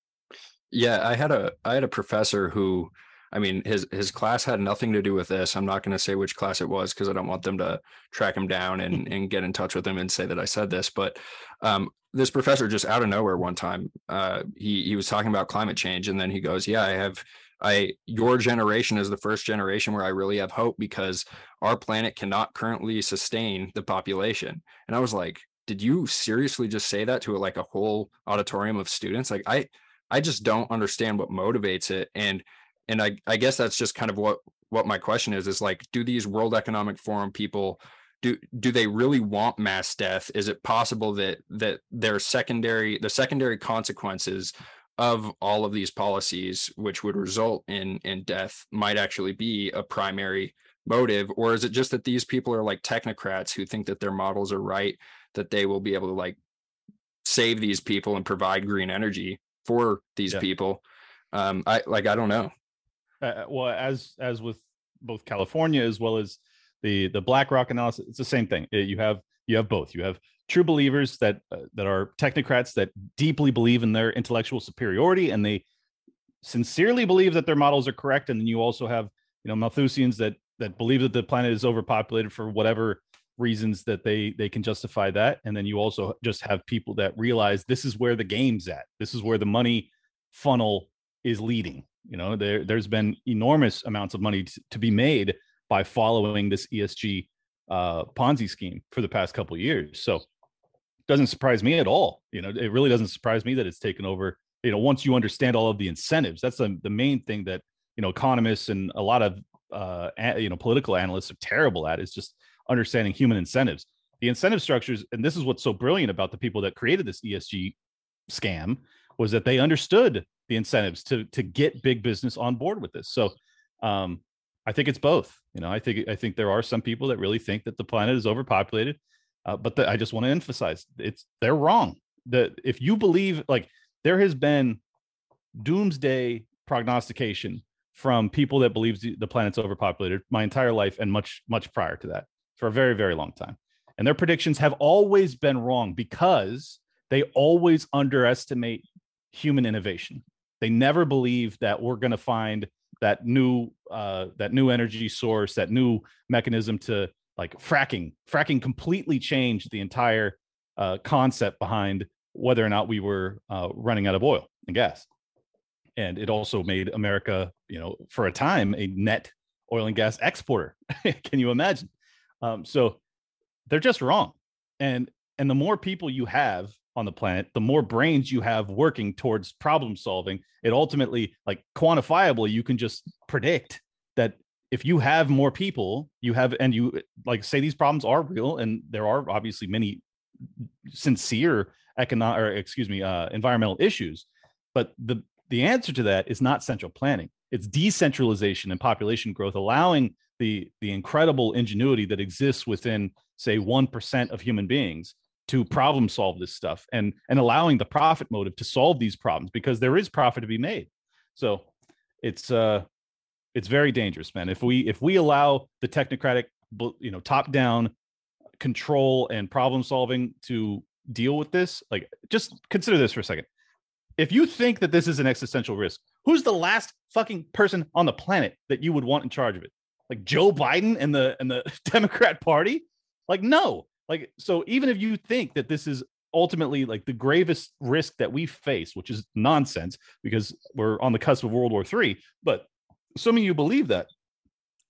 Yeah, I had a I had a professor who, I mean, his his class had nothing to do with this. I'm not going to say which class it was because I don't want them to track him down and and get in touch with him and say that I said this. But um, this professor just out of nowhere one time, uh, he he was talking about climate change, and then he goes, "Yeah, I have." I your generation is the first generation where I really have hope because our planet cannot currently sustain the population. And I was like, did you seriously just say that to like a whole auditorium of students? Like I I just don't understand what motivates it. And and I I guess that's just kind of what what my question is is like do these World Economic Forum people do do they really want mass death? Is it possible that that their secondary the secondary consequences of all of these policies which would result in in death might actually be a primary motive? Or is it just that these people are like technocrats who think that their models are right that they will be able to like save these people and provide green energy for these yeah. people? Um i like i don't know uh, uh, well as as with both california as well as the the blackrock analysis it's the same thing. You have you have both. You have true believers that uh, that are technocrats that deeply believe in their intellectual superiority and they sincerely believe that their models are correct. And then you also have you know malthusians that that believe that the planet is overpopulated for whatever reasons that they they can justify that. And then you also just have people that realize this is where the game's at. This is where the money funnel is leading you know there there's been enormous amounts of money to, to be made by following this esg uh, ponzi scheme for the past couple years so doesn't surprise me at all. You know, it really doesn't surprise me that it's taken over. You know, once you understand all of the incentives, that's the, the main thing that you know economists and a lot of uh, you know political analysts are terrible at is just understanding human incentives. The incentive structures, and this is what's so brilliant about the people that created this ESG scam, was that they understood the incentives to to get big business on board with this. So, um, I think it's both. You know, I think I think there are some people that really think that the planet is overpopulated uh, but the, I just want to emphasize it's they're wrong. That if you believe like there has been doomsday prognostication from people that believe the planet's overpopulated my entire life and much much prior to that for a very very long time and their predictions have always been wrong because they always underestimate human innovation they never believe that we're going to find that new uh, that new energy source that new mechanism to like fracking fracking completely changed the entire uh, concept behind whether or not we were uh, running out of oil and gas. And it also made america you know for a time a net oil and gas exporter. Can you imagine? Um, so they're just wrong. And and the more people you have on the planet the more brains you have working towards problem solving it ultimately like quantifiably you can just predict that if you have more people, you have, and you like say these problems are real, and there are obviously many sincere economic, or excuse me, uh, environmental issues. But the the answer to that is not central planning; it's decentralization and population growth, allowing the the incredible ingenuity that exists within, say, one percent of human beings to problem solve this stuff, and and allowing the profit motive to solve these problems because there is profit to be made. So it's uh It's very dangerous, man. If we if we allow the technocratic, you know, top down control and problem solving to deal with this, like just consider this for a second. If you think that this is an existential risk, who's the last fucking person on the planet that you would want in charge of it? Like Joe Biden and the and the Democrat Party? Like no. Like so even if you think that this is ultimately like the gravest risk that we face, which is nonsense because we're on the cusp of World War III, but assuming you believe that,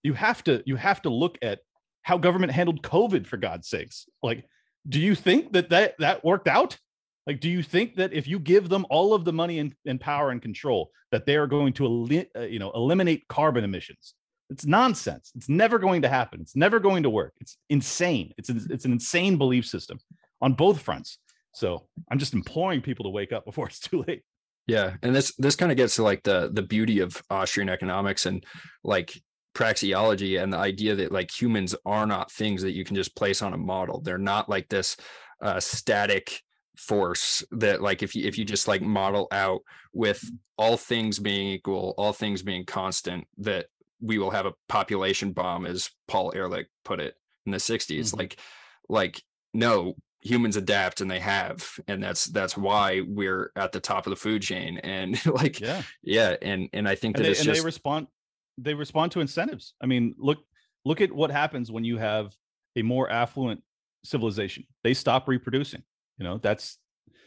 you have to you have to look at how government handled COVID for God's sakes. Like, do you think that that that worked out? Like, do you think that if you give them all of the money and, and power and control, that they are going to, uh, you know, eliminate carbon emissions? It's nonsense. It's never going to happen. It's never going to work. It's insane. It's an, it's an insane belief system on both fronts. So I'm just imploring people to wake up before it's too late. Yeah, and this this kind of gets to like the the beauty of Austrian economics and like praxeology and the idea that like humans are not things that you can just place on a model. They're not like this uh, static force that like if you if you just like model out with all things being equal, all things being constant, that we will have a population bomb, as Paul Ehrlich put it in the 60s. Mm-hmm. Like, like no, humans adapt and they have and that's that's why we're at the top of the food chain and like yeah yeah and and i think and that they, it's and just they respond they respond to incentives i mean look look at what happens when you have a more affluent civilization they stop reproducing you know that's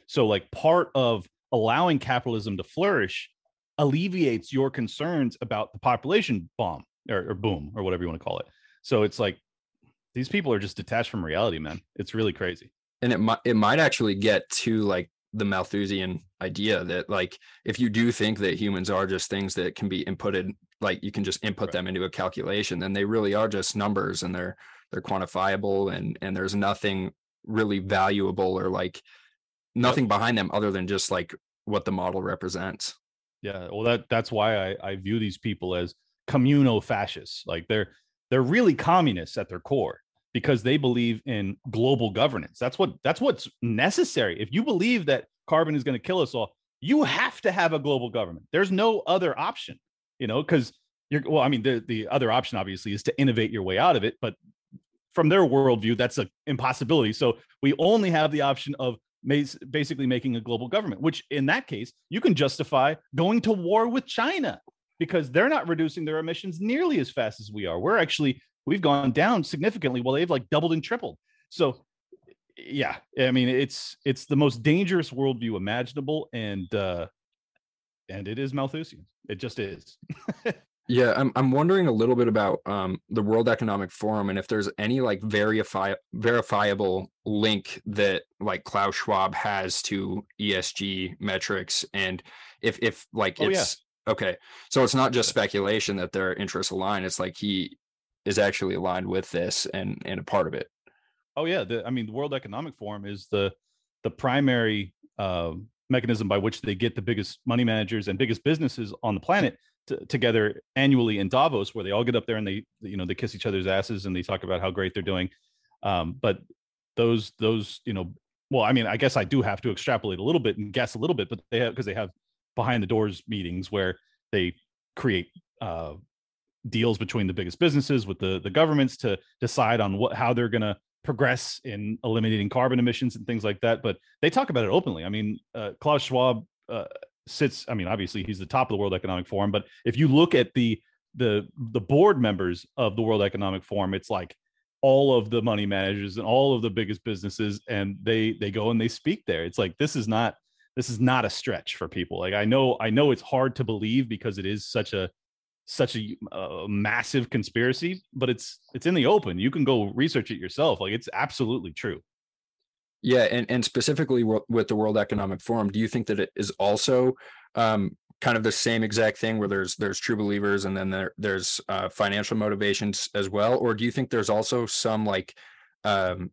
so like part of allowing capitalism to flourish alleviates your concerns about the population bomb or, or boom or whatever you want to call it so it's like these people are just detached from reality man it's really crazy and it might it might actually get to like the Malthusian idea that like if you do think that humans are just things that can be inputted, like you can just input right. them into a calculation, then they really are just numbers and they're they're quantifiable and and there's nothing really valuable or like nothing behind them other than just like what the model represents. Yeah, well that that's why I I view these people as communo fascists. Like they're they're really communists at their core because they believe in global governance. That's what that's what's necessary. If you believe that carbon is going to kill us all, you have to have a global government. There's no other option, you know, because you're well, I mean, the the other option obviously is to innovate your way out of it, but from their worldview, that's an impossibility. So we only have the option of basically making a global government, which in that case, you can justify going to war with China because they're not reducing their emissions nearly as fast as we are. We're actually we've gone down significantly while they've like doubled and tripled. So yeah, I mean it's it's the most dangerous worldview imaginable, and uh and it is Malthusian. It just is. yeah, I'm I'm wondering a little bit about um the World Economic Forum and if there's any like verify verifiable link that like Klaus Schwab has to ESG metrics and if if like oh, it's yeah. okay. So it's not just speculation that their interests align. It's like he is actually aligned with this and and a part of it. Oh yeah, the, I mean the World Economic Forum is the the primary uh, mechanism by which they get the biggest money managers and biggest businesses on the planet to, together annually in Davos, where they all get up there and they you know they kiss each other's asses and they talk about how great they're doing. Um, but those those you know well i mean i guess i do have to extrapolate a little bit and guess a little bit but they have because they have behind the doors meetings where they create uh, deals between the biggest businesses with the the governments to decide on what how they're going to progress in eliminating carbon emissions and things like that but they talk about it openly i mean uh, klaus schwab uh, sits i mean obviously he's the top of the world economic forum but if you look at the the the board members of the world economic forum it's like all of the money managers and all of the biggest businesses and they they go and they speak there it's like this is not this is not a stretch for people like i know i know it's hard to believe because it is such a such a, massive conspiracy, but it's it's in the open. You can go research it yourself. Like it's absolutely true. Yeah, and and specifically with the World Economic Forum, do you think that it is also um, kind of the same exact thing where there's there's true believers and then there there's uh, financial motivations as well, or do you think there's also some like um,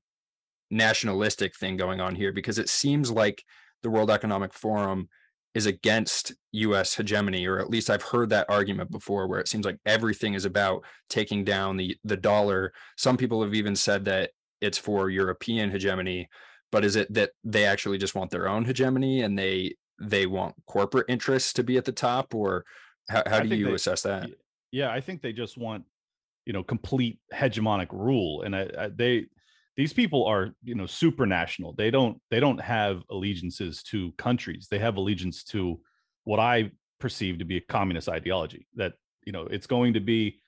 nationalistic thing going on here? Because it seems like the World Economic Forum is against US hegemony, or at least I've heard that argument before, where it seems like everything is about taking down the the dollar. Some people have even said that it's for European hegemony, but is it that they actually just want their own hegemony and they they want corporate interests to be at the top, or how, how do you they, assess that? Yeah, I think they just want, you know, complete hegemonic rule, and I, I, they these people are you know super national they don't they don't have allegiances to countries they have allegiance to what i perceive to be a communist ideology that you know it's going to be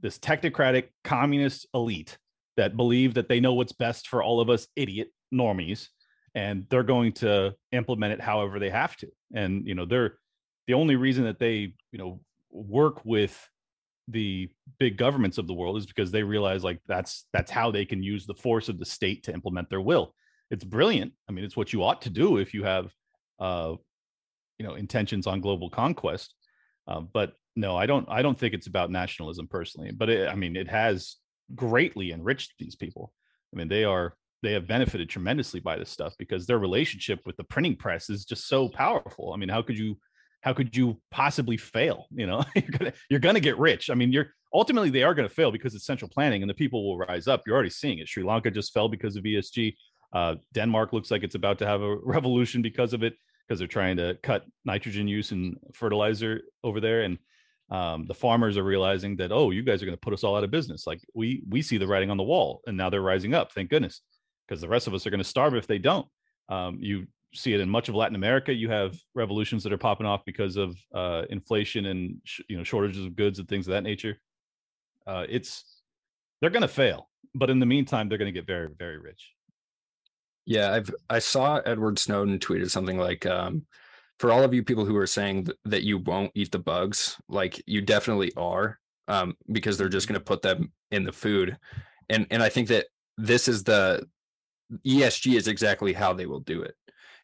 this technocratic communist elite that believe that they know what's best for all of us idiot normies and they're going to implement it however they have to. And you know they're the only reason that they you know work with the big governments of the world is because they realize like that's that's how they can use the force of the state to implement their will. It's brilliant. I mean it's what you ought to do if you have uh you know intentions on global conquest. Uh, but no i don't i don't think it's about nationalism personally but it, i mean it has greatly enriched these people. I mean they are they have benefited tremendously by this stuff because their relationship with the printing press is just so powerful i mean how could you how could you possibly fail? You know, you're gonna you're gonna get rich. I mean, you're ultimately they are gonna fail because it's central planning and the people will rise up. You're already seeing it. Sri Lanka just fell because of ESG. Uh, Denmark looks like it's about to have a revolution because of it because they're trying to cut nitrogen use and fertilizer over there and um, the farmers are realizing that oh you guys are going to put us all out of business like we we see the writing on the wall and now they're rising up thank goodness because the rest of us are going to starve if they don't um, you see it in much of Latin America. You have revolutions that are popping off because of uh, inflation and sh- you know shortages of goods and things of that nature. Uh, it's they're going to fail, but in the meantime, they're going to get very very rich. Yeah, I've I saw Edward Snowden tweeted something like, um, "For all of you people who are saying th- that you won't eat the bugs, like you definitely are, um, because they're just going to put them in the food." And and I think that this is the ESG is exactly how they will do it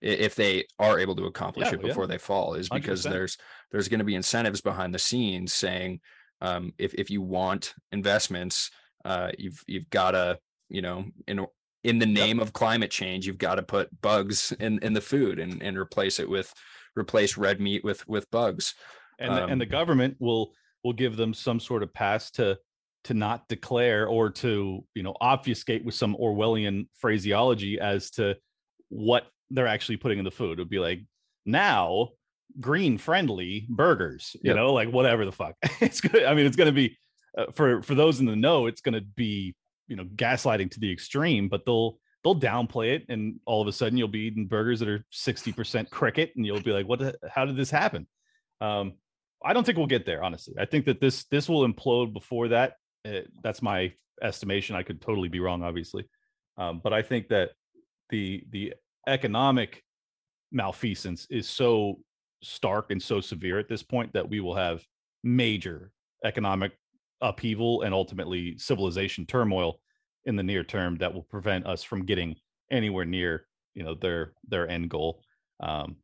if they are able to accomplish yeah, it before yeah. they fall is because 100%. there's there's going to be incentives behind the scenes saying um, if if you want investments uh, you've you've got to you know in in the name yep. of climate change you've got to put bugs in in the food and and replace it with replace red meat with with bugs and um, the, and the um, government will will give them some sort of pass to to not declare or to you know obfuscate with some orwellian phraseology as to what they're actually putting in the food. It would be like now green friendly burgers, you yep. know, like whatever the fuck. It's good. I mean, it's going to be uh, for for those in the know, it's going to be you know gaslighting to the extreme, but they'll they'll downplay it, and all of a sudden you'll be eating burgers that are sixty percent cricket, and you'll be like, what? The, how did this happen? Um, I don't think we'll get there. Honestly, I think that this this will implode before that. Uh, that's my estimation. I could totally be wrong, obviously, um, but I think that the the economic malfeasance is so stark and so severe at this point that we will have major economic upheaval and ultimately civilization turmoil in the near term that will prevent us from getting anywhere near you know their their end goal um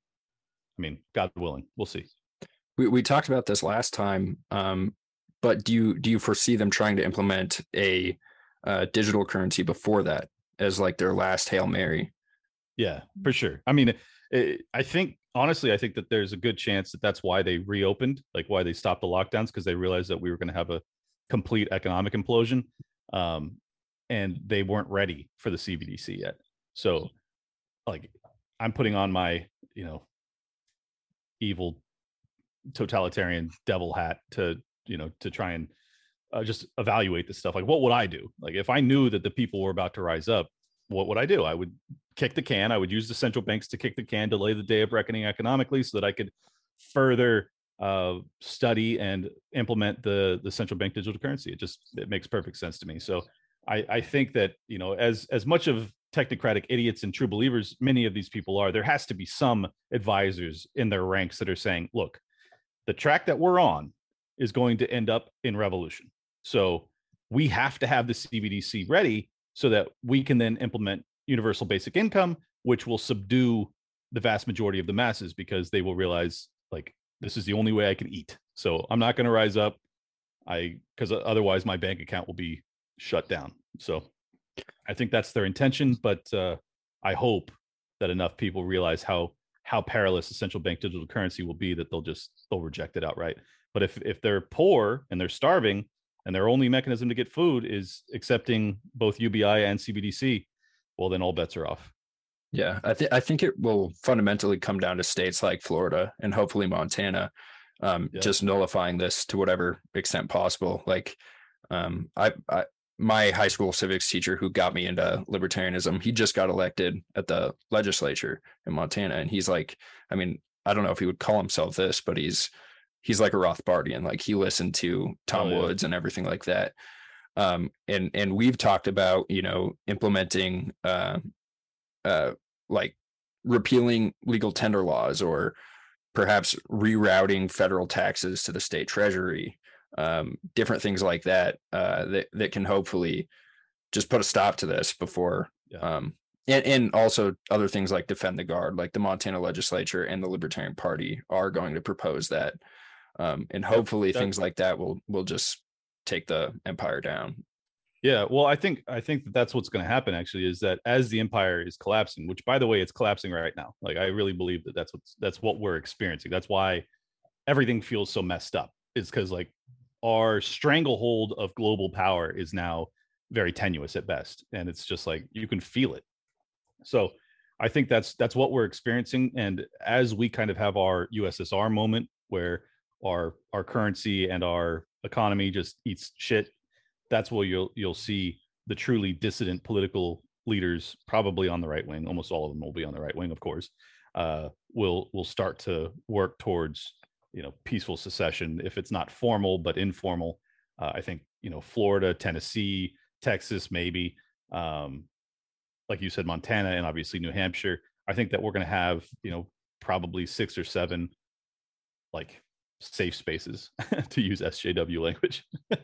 i mean god willing we'll see we, we talked about this last time um but do you do you foresee them trying to implement a uh, digital currency before that as like their last hail mary yeah, for sure. I mean, it, eh, I think honestly, I think that there's a good chance that that's why they reopened, like why they stopped the lockdowns, because they realized that we were going to have a complete economic implosion, um, and they weren't ready for the CBDC yet. So, like, I'm putting on my, you know, evil totalitarian devil hat to, you know, to try and uh, just evaluate this stuff. Like, what would I do? Like, if I knew that the people were about to rise up, what would I do? I would kick the can. I would use the central banks to kick the can, delay the day of reckoning economically, so that I could further uh, study and implement the the central bank digital currency. It just it makes perfect sense to me. So I, I think that you know as as much of technocratic idiots and true believers many of these people are, there has to be some advisors in their ranks that are saying, look, the track that we're on is going to end up in revolution. So we have to have the CBDC ready so that we can then implement universal basic income, which will subdue the vast majority of the masses because they will realize like this is the only way I can eat. So I'm not going to rise up. I because otherwise my bank account will be shut down. So I think that's their intention, but uh, I hope that enough people realize how how perilous a central bank digital currency will be that they'll just they'll reject it outright. But if if they're poor and they're starving, and their only mechanism to get food is accepting both UBI and CBDC, well, then all bets are off. Yeah, I think I think it will fundamentally come down to states like Florida and hopefully Montana, um, Yeah. just nullifying this to whatever extent possible. Like, um, I, I, my high school civics teacher who got me into libertarianism, he just got elected at the legislature in Montana, and he's like, I mean, I don't know if he would call himself this, but he's he's like a Rothbardian. Like he listened to Tom Oh, yeah. Woods and everything like that. Um, and and we've talked about you know implementing uh, uh, like repealing legal tender laws or perhaps rerouting federal taxes to the state treasury, um, different things like that uh, that that can hopefully just put a stop to this before. Yeah. Um, and, and also other things like defend the guard, like the Montana legislature and the Libertarian Party are going to propose that, um, and hopefully that- things like that will will just take the empire down. Yeah, well, I think I think that that's what's going to happen. Actually, is that as the empire is collapsing, which by the way, it's collapsing right now. Like I really believe that that's what's that's what we're experiencing. That's why everything feels so messed up. It's because like our stranglehold of global power is now very tenuous at best, and it's just like you can feel it. So I think that's that's what we're experiencing. And as we kind of have our USSR moment where our our currency and our economy just eats shit that's where you'll you'll see the truly dissident political leaders probably on the right wing almost all of them will be on the right wing of course uh, will will start to work towards you know peaceful secession if it's not formal but informal. Uh, i think you know florida tennessee texas maybe um, like you said montana and obviously new hampshire. I think that we're going to have you know probably six or seven like safe spaces to use sjw language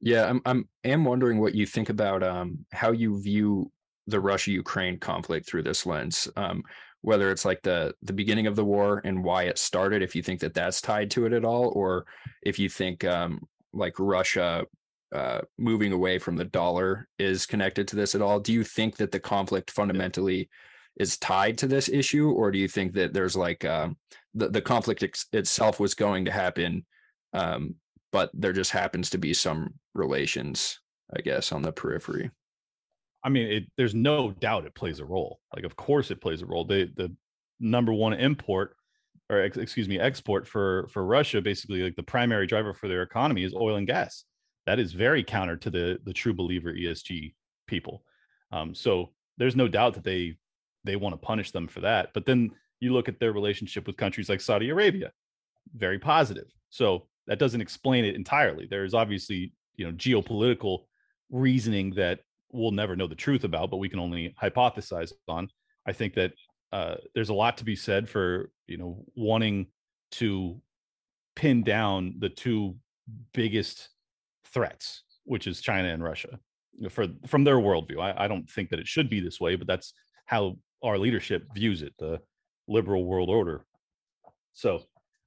Yeah, I'm I'm am wondering what you think about um how you view the Russia Ukraine conflict through this lens. Um, whether it's like the the beginning of the war and why it started, if you think that that's tied to it at all, or if you think um like Russia uh, moving away from the dollar is connected to this at all. Do you think that the conflict fundamentally is tied to this issue, or do you think that there's like um, the the conflict ex- itself was going to happen? Um, but there just happens to be some relations, I guess, on the periphery. I mean, it, there's no doubt it plays a role. Like, of course, it plays a role. The the number one import, or ex, excuse me, export for for Russia, basically, like the primary driver for their economy is oil and gas. That is very counter to the the true believer ESG people. Um, so there's no doubt that they they want to punish them for that. But then you look at their relationship with countries like Saudi Arabia, very positive. So that doesn't explain it entirely. There's obviously you know geopolitical reasoning that we'll never know the truth about, but we can only hypothesize on. I think that uh, there's a lot to be said for you know wanting to pin down the two biggest threats, which is China and Russia, for from their worldview. I, I don't think that it should be this way, but that's how our leadership views it, the liberal world order. So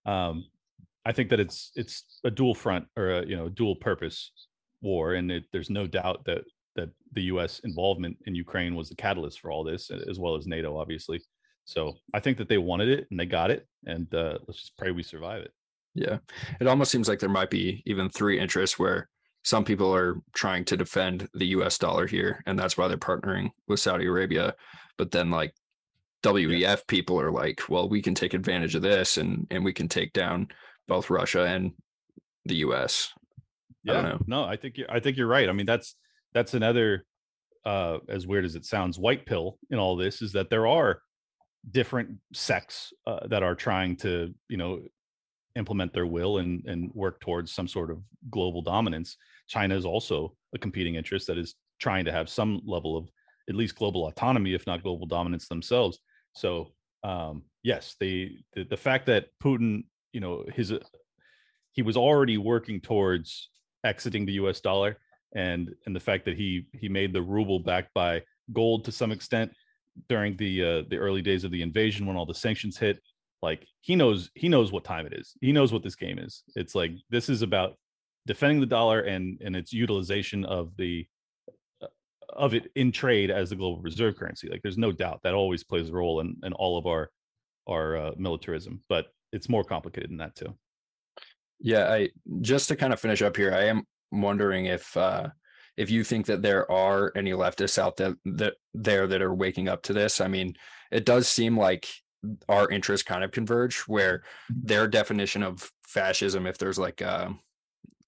um, I think that it's it's a dual front or a you know dual purpose war, and it, there's no doubt that that the U.S. involvement in Ukraine was the catalyst for all this, as well as NATO, obviously. So I think that they wanted it and they got it, and uh, let's just pray we survive it. Yeah, it almost seems like there might be even three interests where some people are trying to defend the U.S. dollar here, and that's why they're partnering with Saudi Arabia. But then, like WEF people are like, well, we can take advantage of this, and and we can take down both Russia and the U.S. I don't Yeah, know. no, I think you're, I think you're right. I mean, that's that's another uh, as weird as it sounds, white pill in all this is that there are different sects uh, that are trying to you know implement their will and and work towards some sort of global dominance. China is also a competing interest that is trying to have some level of at least global autonomy, if not global dominance themselves. So um, yes, the, the fact that Putin, you know, his uh, he was already working towards exiting the U.S. dollar, and and the fact that he he made the ruble backed by gold to some extent during the uh, the early days of the invasion when all the sanctions hit. Like he knows he knows what time it is. He knows what this game is. It's like this is about defending the dollar and and its utilization of the of it in trade as the global reserve currency. Like there's no doubt that always plays a role in in all of our our uh, militarism, but it's more complicated than that too. Yeah, I just to kind of finish up here, I am wondering if uh if you think that there are any leftists out there that there that are waking up to this. I mean, it does seem like our interests kind of converge where their definition of fascism if there's like a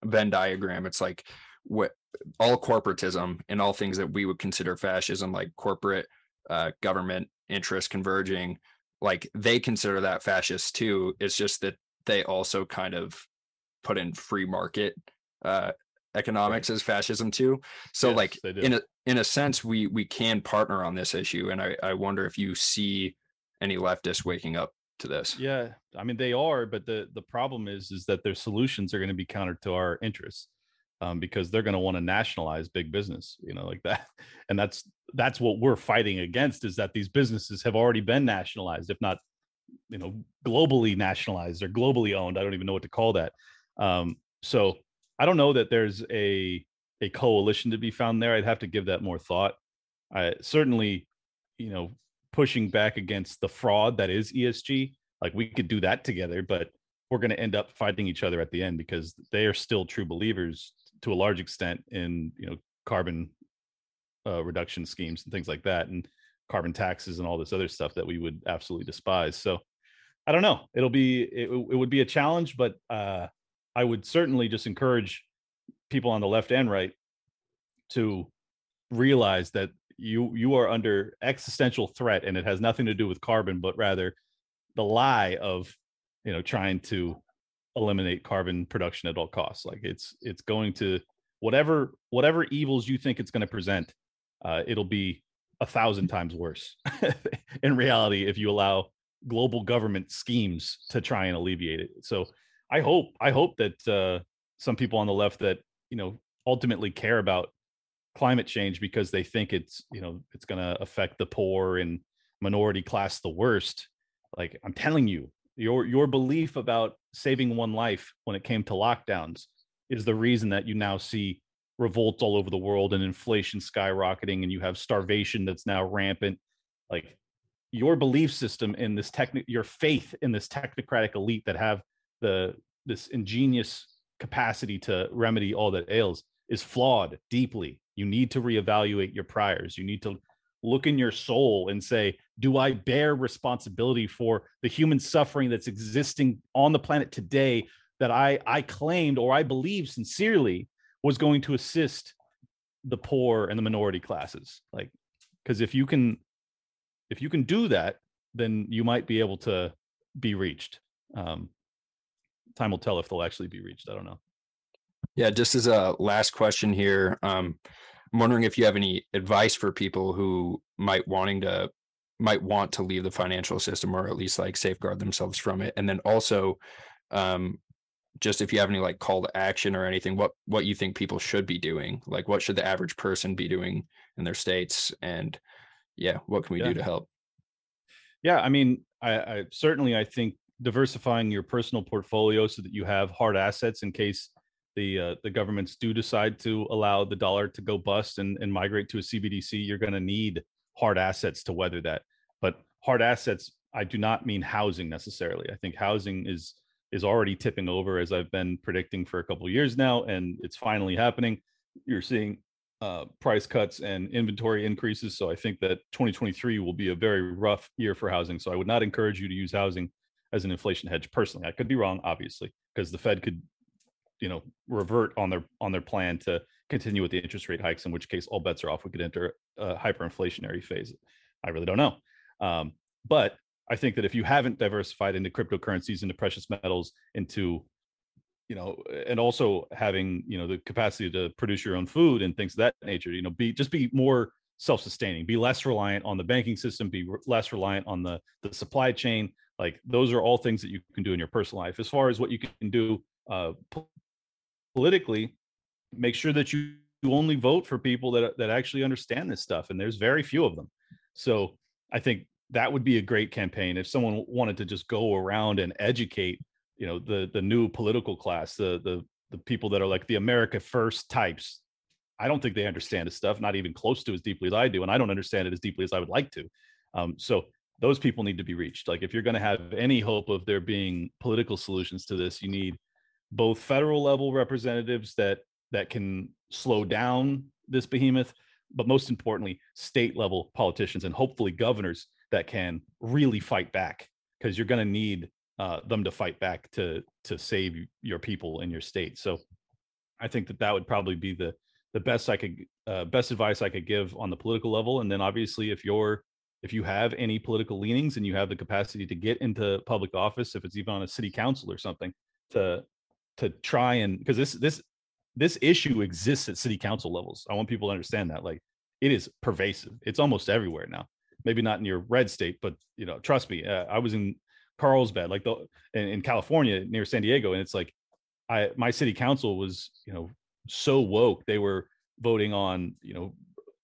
venn diagram it's like what all corporatism and all things that we would consider fascism like corporate uh, government interests converging like they consider that fascist too. It's just that they also kind of put in free market uh, economics as fascism too. So Yes, like in a in a sense we we can partner on this issue and i i wonder if you see any leftists waking up to this. Yeah, I mean they are, but the the problem is is that their solutions are going to be counter to our interests, um, because they're going to want to nationalize big business, you know, like that, and that's that's what we're fighting against is that these businesses have already been nationalized, if not, you know, globally nationalized or globally owned. I don't even know what to call that. Um, so I don't know that there's a a coalition to be found there. I'd have to give that more thought. I certainly, you know, pushing back against the fraud that is ESG. Like we could do that together, but we're going to end up fighting each other at the end because they are still true believers to a large extent in you know carbon uh, reduction schemes and things like that, and carbon taxes and all this other stuff that we would absolutely despise. So I don't know. It'll be it, it would be a challenge, but uh, I would certainly just encourage people on the left and right to realize that you you are under existential threat and it has nothing to do with carbon but rather the lie of you know trying to eliminate carbon production at all costs. Like it's it's going to whatever whatever evils you think it's going to present uh, it'll be a thousand times worse in reality if you allow global government schemes to try and alleviate it. So i hope i hope that uh, some people on the left that you know ultimately care about climate change because they think it's you know it's going to affect the poor and minority class the worst like i'm telling you your your belief about saving one life when it came to lockdowns is the reason that you now see revolts all over the world and inflation skyrocketing and you have starvation that's now rampant. Like your belief system in this technic your faith in this technocratic elite that have the this ingenious capacity to remedy all that ails is flawed deeply. You need to reevaluate your priors. You need to look in your soul and say do i bear responsibility for the human suffering that's existing on the planet today that i i claimed or i believe sincerely was going to assist the poor and the minority classes? Like because if you can if you can do that then you might be able to be reached. Um time will tell if they'll actually be reached. I don't know. Yeah, just as a last question here, um, I'm wondering if you have any advice for people who might wanting to might want to leave the financial system or at least like safeguard themselves from it. And then also, um, just if you have any like call to action or anything, what what you think people should be doing? Like what should the average person be doing in their states? And yeah, what can we Yeah. do to help? Yeah, I mean, I, I certainly I think diversifying your personal portfolio so that you have hard assets in case the uh, the governments do decide to allow the dollar to go bust and, and migrate to a CBDC, you're going to need hard assets to weather that. But hard assets, I do not mean housing necessarily. I think housing is is already tipping over as I've been predicting for a couple years now, and it's finally happening. You're seeing uh, price cuts and inventory increases. So I think that 2023 will be a very rough year for housing. So I would not encourage you to use housing as an inflation hedge personally. I could be wrong, obviously, because the Fed could, you know, revert on their on their plan to continue with the interest rate hikes, in which case all bets are off. We could enter a hyperinflationary phase. I really don't know. Um, but I think that if you haven't diversified into cryptocurrencies, into precious metals, into you know, and also having you know the capacity to produce your own food and things of that nature, you know, be just be more self-sustaining, be less reliant on the banking system, be re- less reliant on the the supply chain. Like those are all things that you can do in your personal life. As far as what you can do uh, politically, make sure that you only vote for people that that actually understand this stuff, and there's very few of them. So I think that would be a great campaign if someone wanted to just go around and educate, you know, the the new political class, the the the people that are like the America First types. I don't think they understand this stuff, not even close to as deeply as I do, and I don't understand it as deeply as I would like to. Um, so those people need to be reached. Like if you're going to have any hope of there being political solutions to this, you need both federal level representatives that that can slow down this behemoth, but most importantly, state level politicians and hopefully governors that can really fight back because you're going to need uh, them to fight back to to save your people in your state. So I think that that would probably be the the best I could uh, best advice I could give on the political level. And then obviously, if you're if you have any political leanings and you have the capacity to get into public office, if it's even on a city council or something, to to try and because this this this issue exists at city council levels. I want people to understand that like it is pervasive. It's almost everywhere now. Maybe not in your red state, but you know, trust me. Uh, I was in Carlsbad, like the in, in California near San Diego, and it's like I my city council was you know so woke they were voting on you know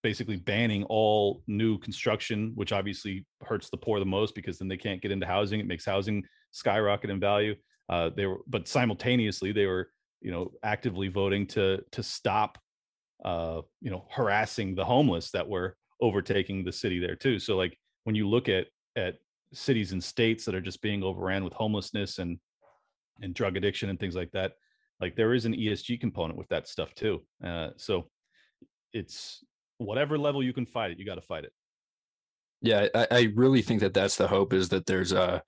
basically banning all new construction, which obviously hurts the poor the most because then they can't get into housing. It makes housing skyrocket in value. Uh, they were, but simultaneously they were, you know, actively voting to to stop, uh, you know, harassing the homeless that were overtaking the city there too. So like when you look at at cities and states that are just being overran with homelessness and and drug addiction and things like that, like there is an ESG component with that stuff too. Uh, so it's whatever level you can fight it, you got to fight it. Yeah, I, I really think that that's the hope is that there's a,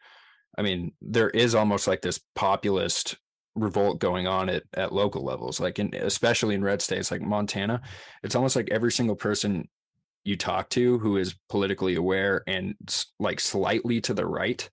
I mean, there is almost like this populist revolt going on at at local levels, like in especially in red states like Montana. It's almost like every single person you talk to who is politically aware and like slightly to the right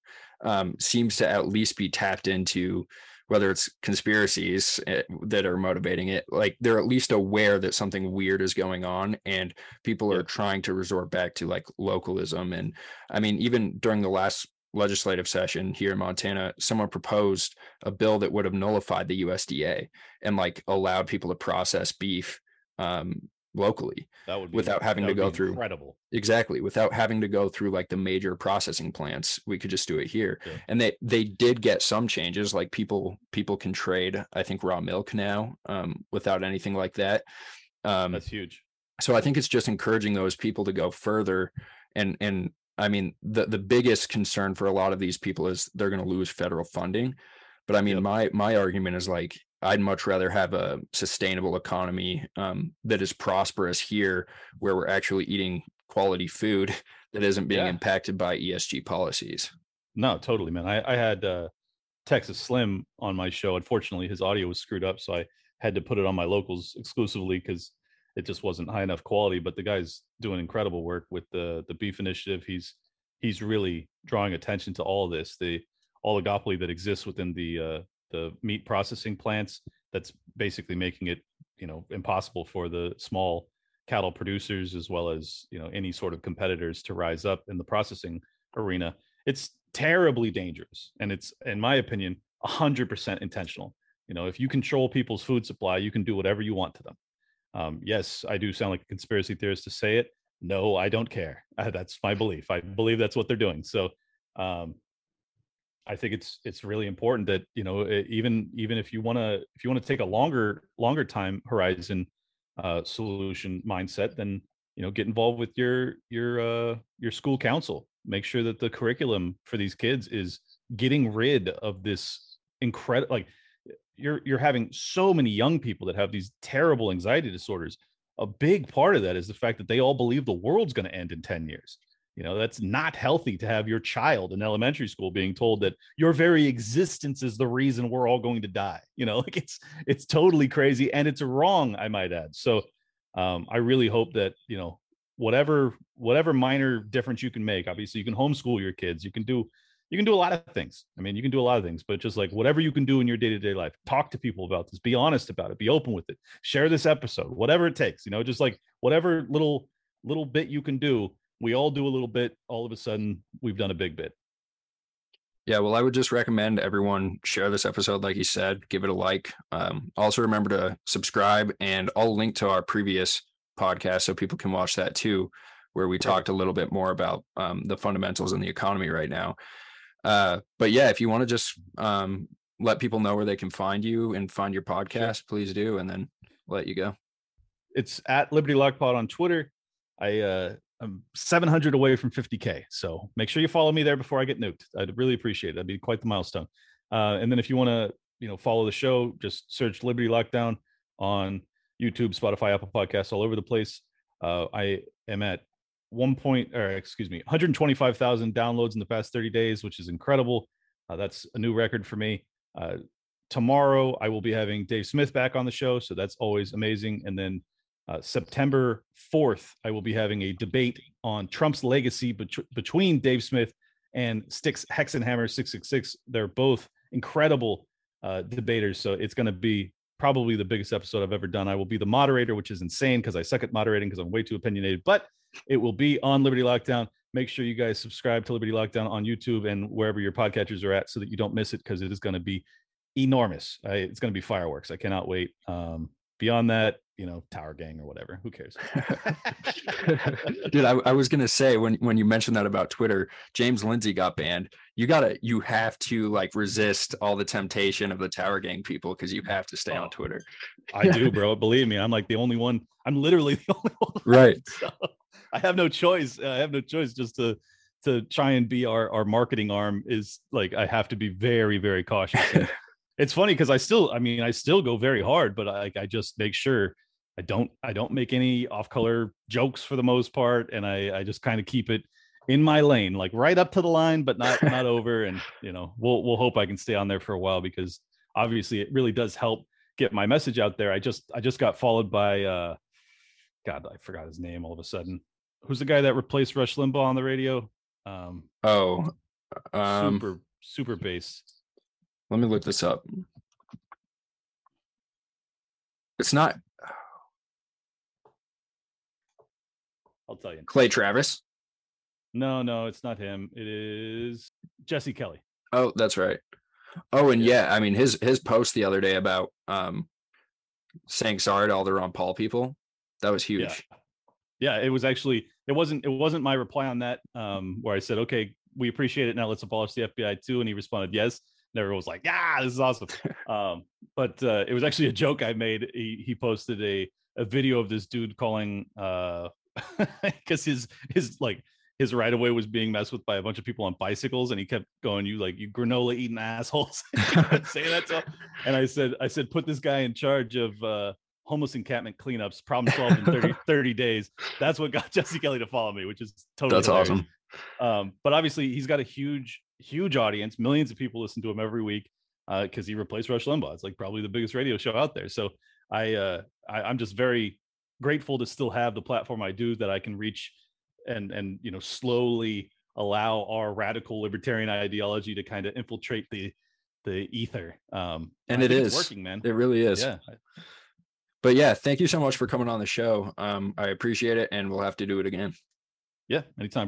um, seems to at least be tapped into whether it's conspiracies eh, that are motivating it like they're at least aware that something weird is going on and people are trying to resort back to like localism and i mean even during the last legislative session here in Montana, someone proposed a bill that would have nullified the USDA and like allowed people to process beef um, locally that would be, without having to go through incredible. Exactly without having to go through like the major processing plants we could just do it here. Yeah. and they they did get some changes like people people can trade i think raw milk now um, without anything like that. Um, that's huge. so i think it's just encouraging those people to go further and and i mean the the biggest concern for a lot of these people is they're going to lose federal funding but i mean yep. my my argument is like I'd much rather have a sustainable economy um, that is prosperous here, where we're actually eating quality food that isn't being yeah. impacted by ESG policies. No, totally, man. I, I had uh, Texas Slim on my show. Unfortunately, his audio was screwed up, so I had to put it on my locals exclusively because it just wasn't high enough quality. But the guy's doing incredible work with the the beef initiative. He's he's really drawing attention to all this, the oligopoly that exists within the uh, the meat processing plants that's basically making it you know impossible for the small cattle producers as well as you know any sort of competitors to rise up in the processing arena it's terribly dangerous and it's in my opinion 100% intentional you know if you control people's food supply you can do whatever you want to them um, yes i do sound like a conspiracy theorist to say it. No i don't care. Uh, that's my belief. I believe that's what they're doing. So um, I think it's it's really important that you know even even if you want to if you want to take a longer longer time horizon uh, solution mindset, then you know get involved with your your uh, your school council. Make sure that the curriculum for these kids is getting rid of this incredible like you're you're having so many young people that have these terrible anxiety disorders. A big part of that is the fact that they all believe the world's going to end in 10 years you know, that's not healthy to have your child in elementary school being told that your very existence is the reason we're all going to die. You know, like it's it's totally crazy and it's wrong, I might add. So um, I really hope that, you know, whatever whatever minor difference you can make, obviously you can homeschool your kids, you can do you can do a lot of things. I mean, you can do a lot of things, but just like whatever you can do in your day-to-day life, talk to people about this, be honest about it, be open with it, share this episode, whatever it takes, you know, just like whatever little little bit you can do we all do a little bit all of a sudden we've done a big bit. Yeah well i would just recommend everyone share this episode like you said give it a like um, also remember to subscribe and i'll link to our previous podcast so people can watch that too where we talked a little bit more about um, the fundamentals in the economy right now uh, but yeah if you want to just um, let people know where they can find you and find your podcast sure. please do and then let you go it's at liberty lock pod on twitter i uh I'm 700 away from 50k. So make sure you follow me there before I get nuked. I'd really appreciate it. That'd be quite the milestone. Uh, and then if you want to, you know, follow the show, just search Liberty Lockdown on YouTube, Spotify, Apple Podcasts, all over the place. Uh, I am at one point or excuse me 125000 downloads in the past 30 days which is incredible. Uh, that's a new record for me. Uh, tomorrow i will be having dave smith back on the show so that's always amazing. And then uh, september 4th i will be having a debate on trump's legacy bet- between dave smith and Styx hexenhammer 666 they're both incredible uh, debaters so it's going to be probably the biggest episode i've ever done. I will be the moderator which is insane because i suck at moderating because i'm way too opinionated but it will be on Liberty Lockdown. Make sure you guys subscribe to Liberty Lockdown on YouTube and wherever your podcatchers are at so that you don't miss it because it is going to be enormous. It's going to be fireworks. I cannot wait. Um, beyond that, you know, Tower Gang or whatever. Who cares? Dude, I, I was gonna say when when you mentioned that about Twitter, James Lindsay got banned. You gotta you have to like resist all the temptation of the Tower Gang people because you have to stay oh, on Twitter. I do, bro. Believe me, I'm like the only one. I'm literally the only one. Right. So. I have no choice. Uh, I have no choice just to to try and be our our marketing arm is like I have to be very very cautious. it's funny because I still I mean I still go very hard, but I I just make sure I don't I don't make any off color jokes for the most part, and I I just kind of keep it in my lane, like right up to the line, but not not over. And you know we'll we'll hope I can stay on there for a while because obviously it really does help get my message out there. I just I just got followed by uh God I forgot his name all of a sudden who's the guy that replaced Rush Limbaugh on the radio? Um, oh, um, super super bass. Let me look this up. It's not. I'll tell you. Clay Travis. No, no, it's not him. It is Jesse Kelly. Oh, that's right. Oh, and yeah, I mean his his post the other day about um saying sorry to all the Ron Paul people. That was huge. Yeah yeah, it was actually it wasn't it wasn't my reply on that um, where I said, okay, we appreciate it. Now let's abolish the FBI too, and he responded yes. And everyone was like, yeah, this is awesome. um, but uh, it was actually a joke I made. He he posted a a video of this dude calling uh because his his like his right of way was being messed with by a bunch of people on bicycles, and he kept going, "You like you granola eating assholes," saying that to him. And I said, I said, put this guy in charge of uh, homeless encampment cleanups, problem solved in 30, 30 days. That's what got Jesse Kelly to follow me, which is totally that's hilarious. awesome. Um, but obviously, he's got a huge, huge audience. Millions of people listen to him every week because uh, he replaced Rush Limbaugh. It's like probably the biggest radio show out there. So I, uh, I, I'm just very grateful to still have the platform I do that I can reach and and you know slowly allow our radical libertarian ideology to kind of infiltrate the the ether. Um, and it is working, man. It really is. Yeah but yeah, thank you so much for coming on the show. Um, I appreciate it, and we'll have to do it again. Yeah, anytime, brother.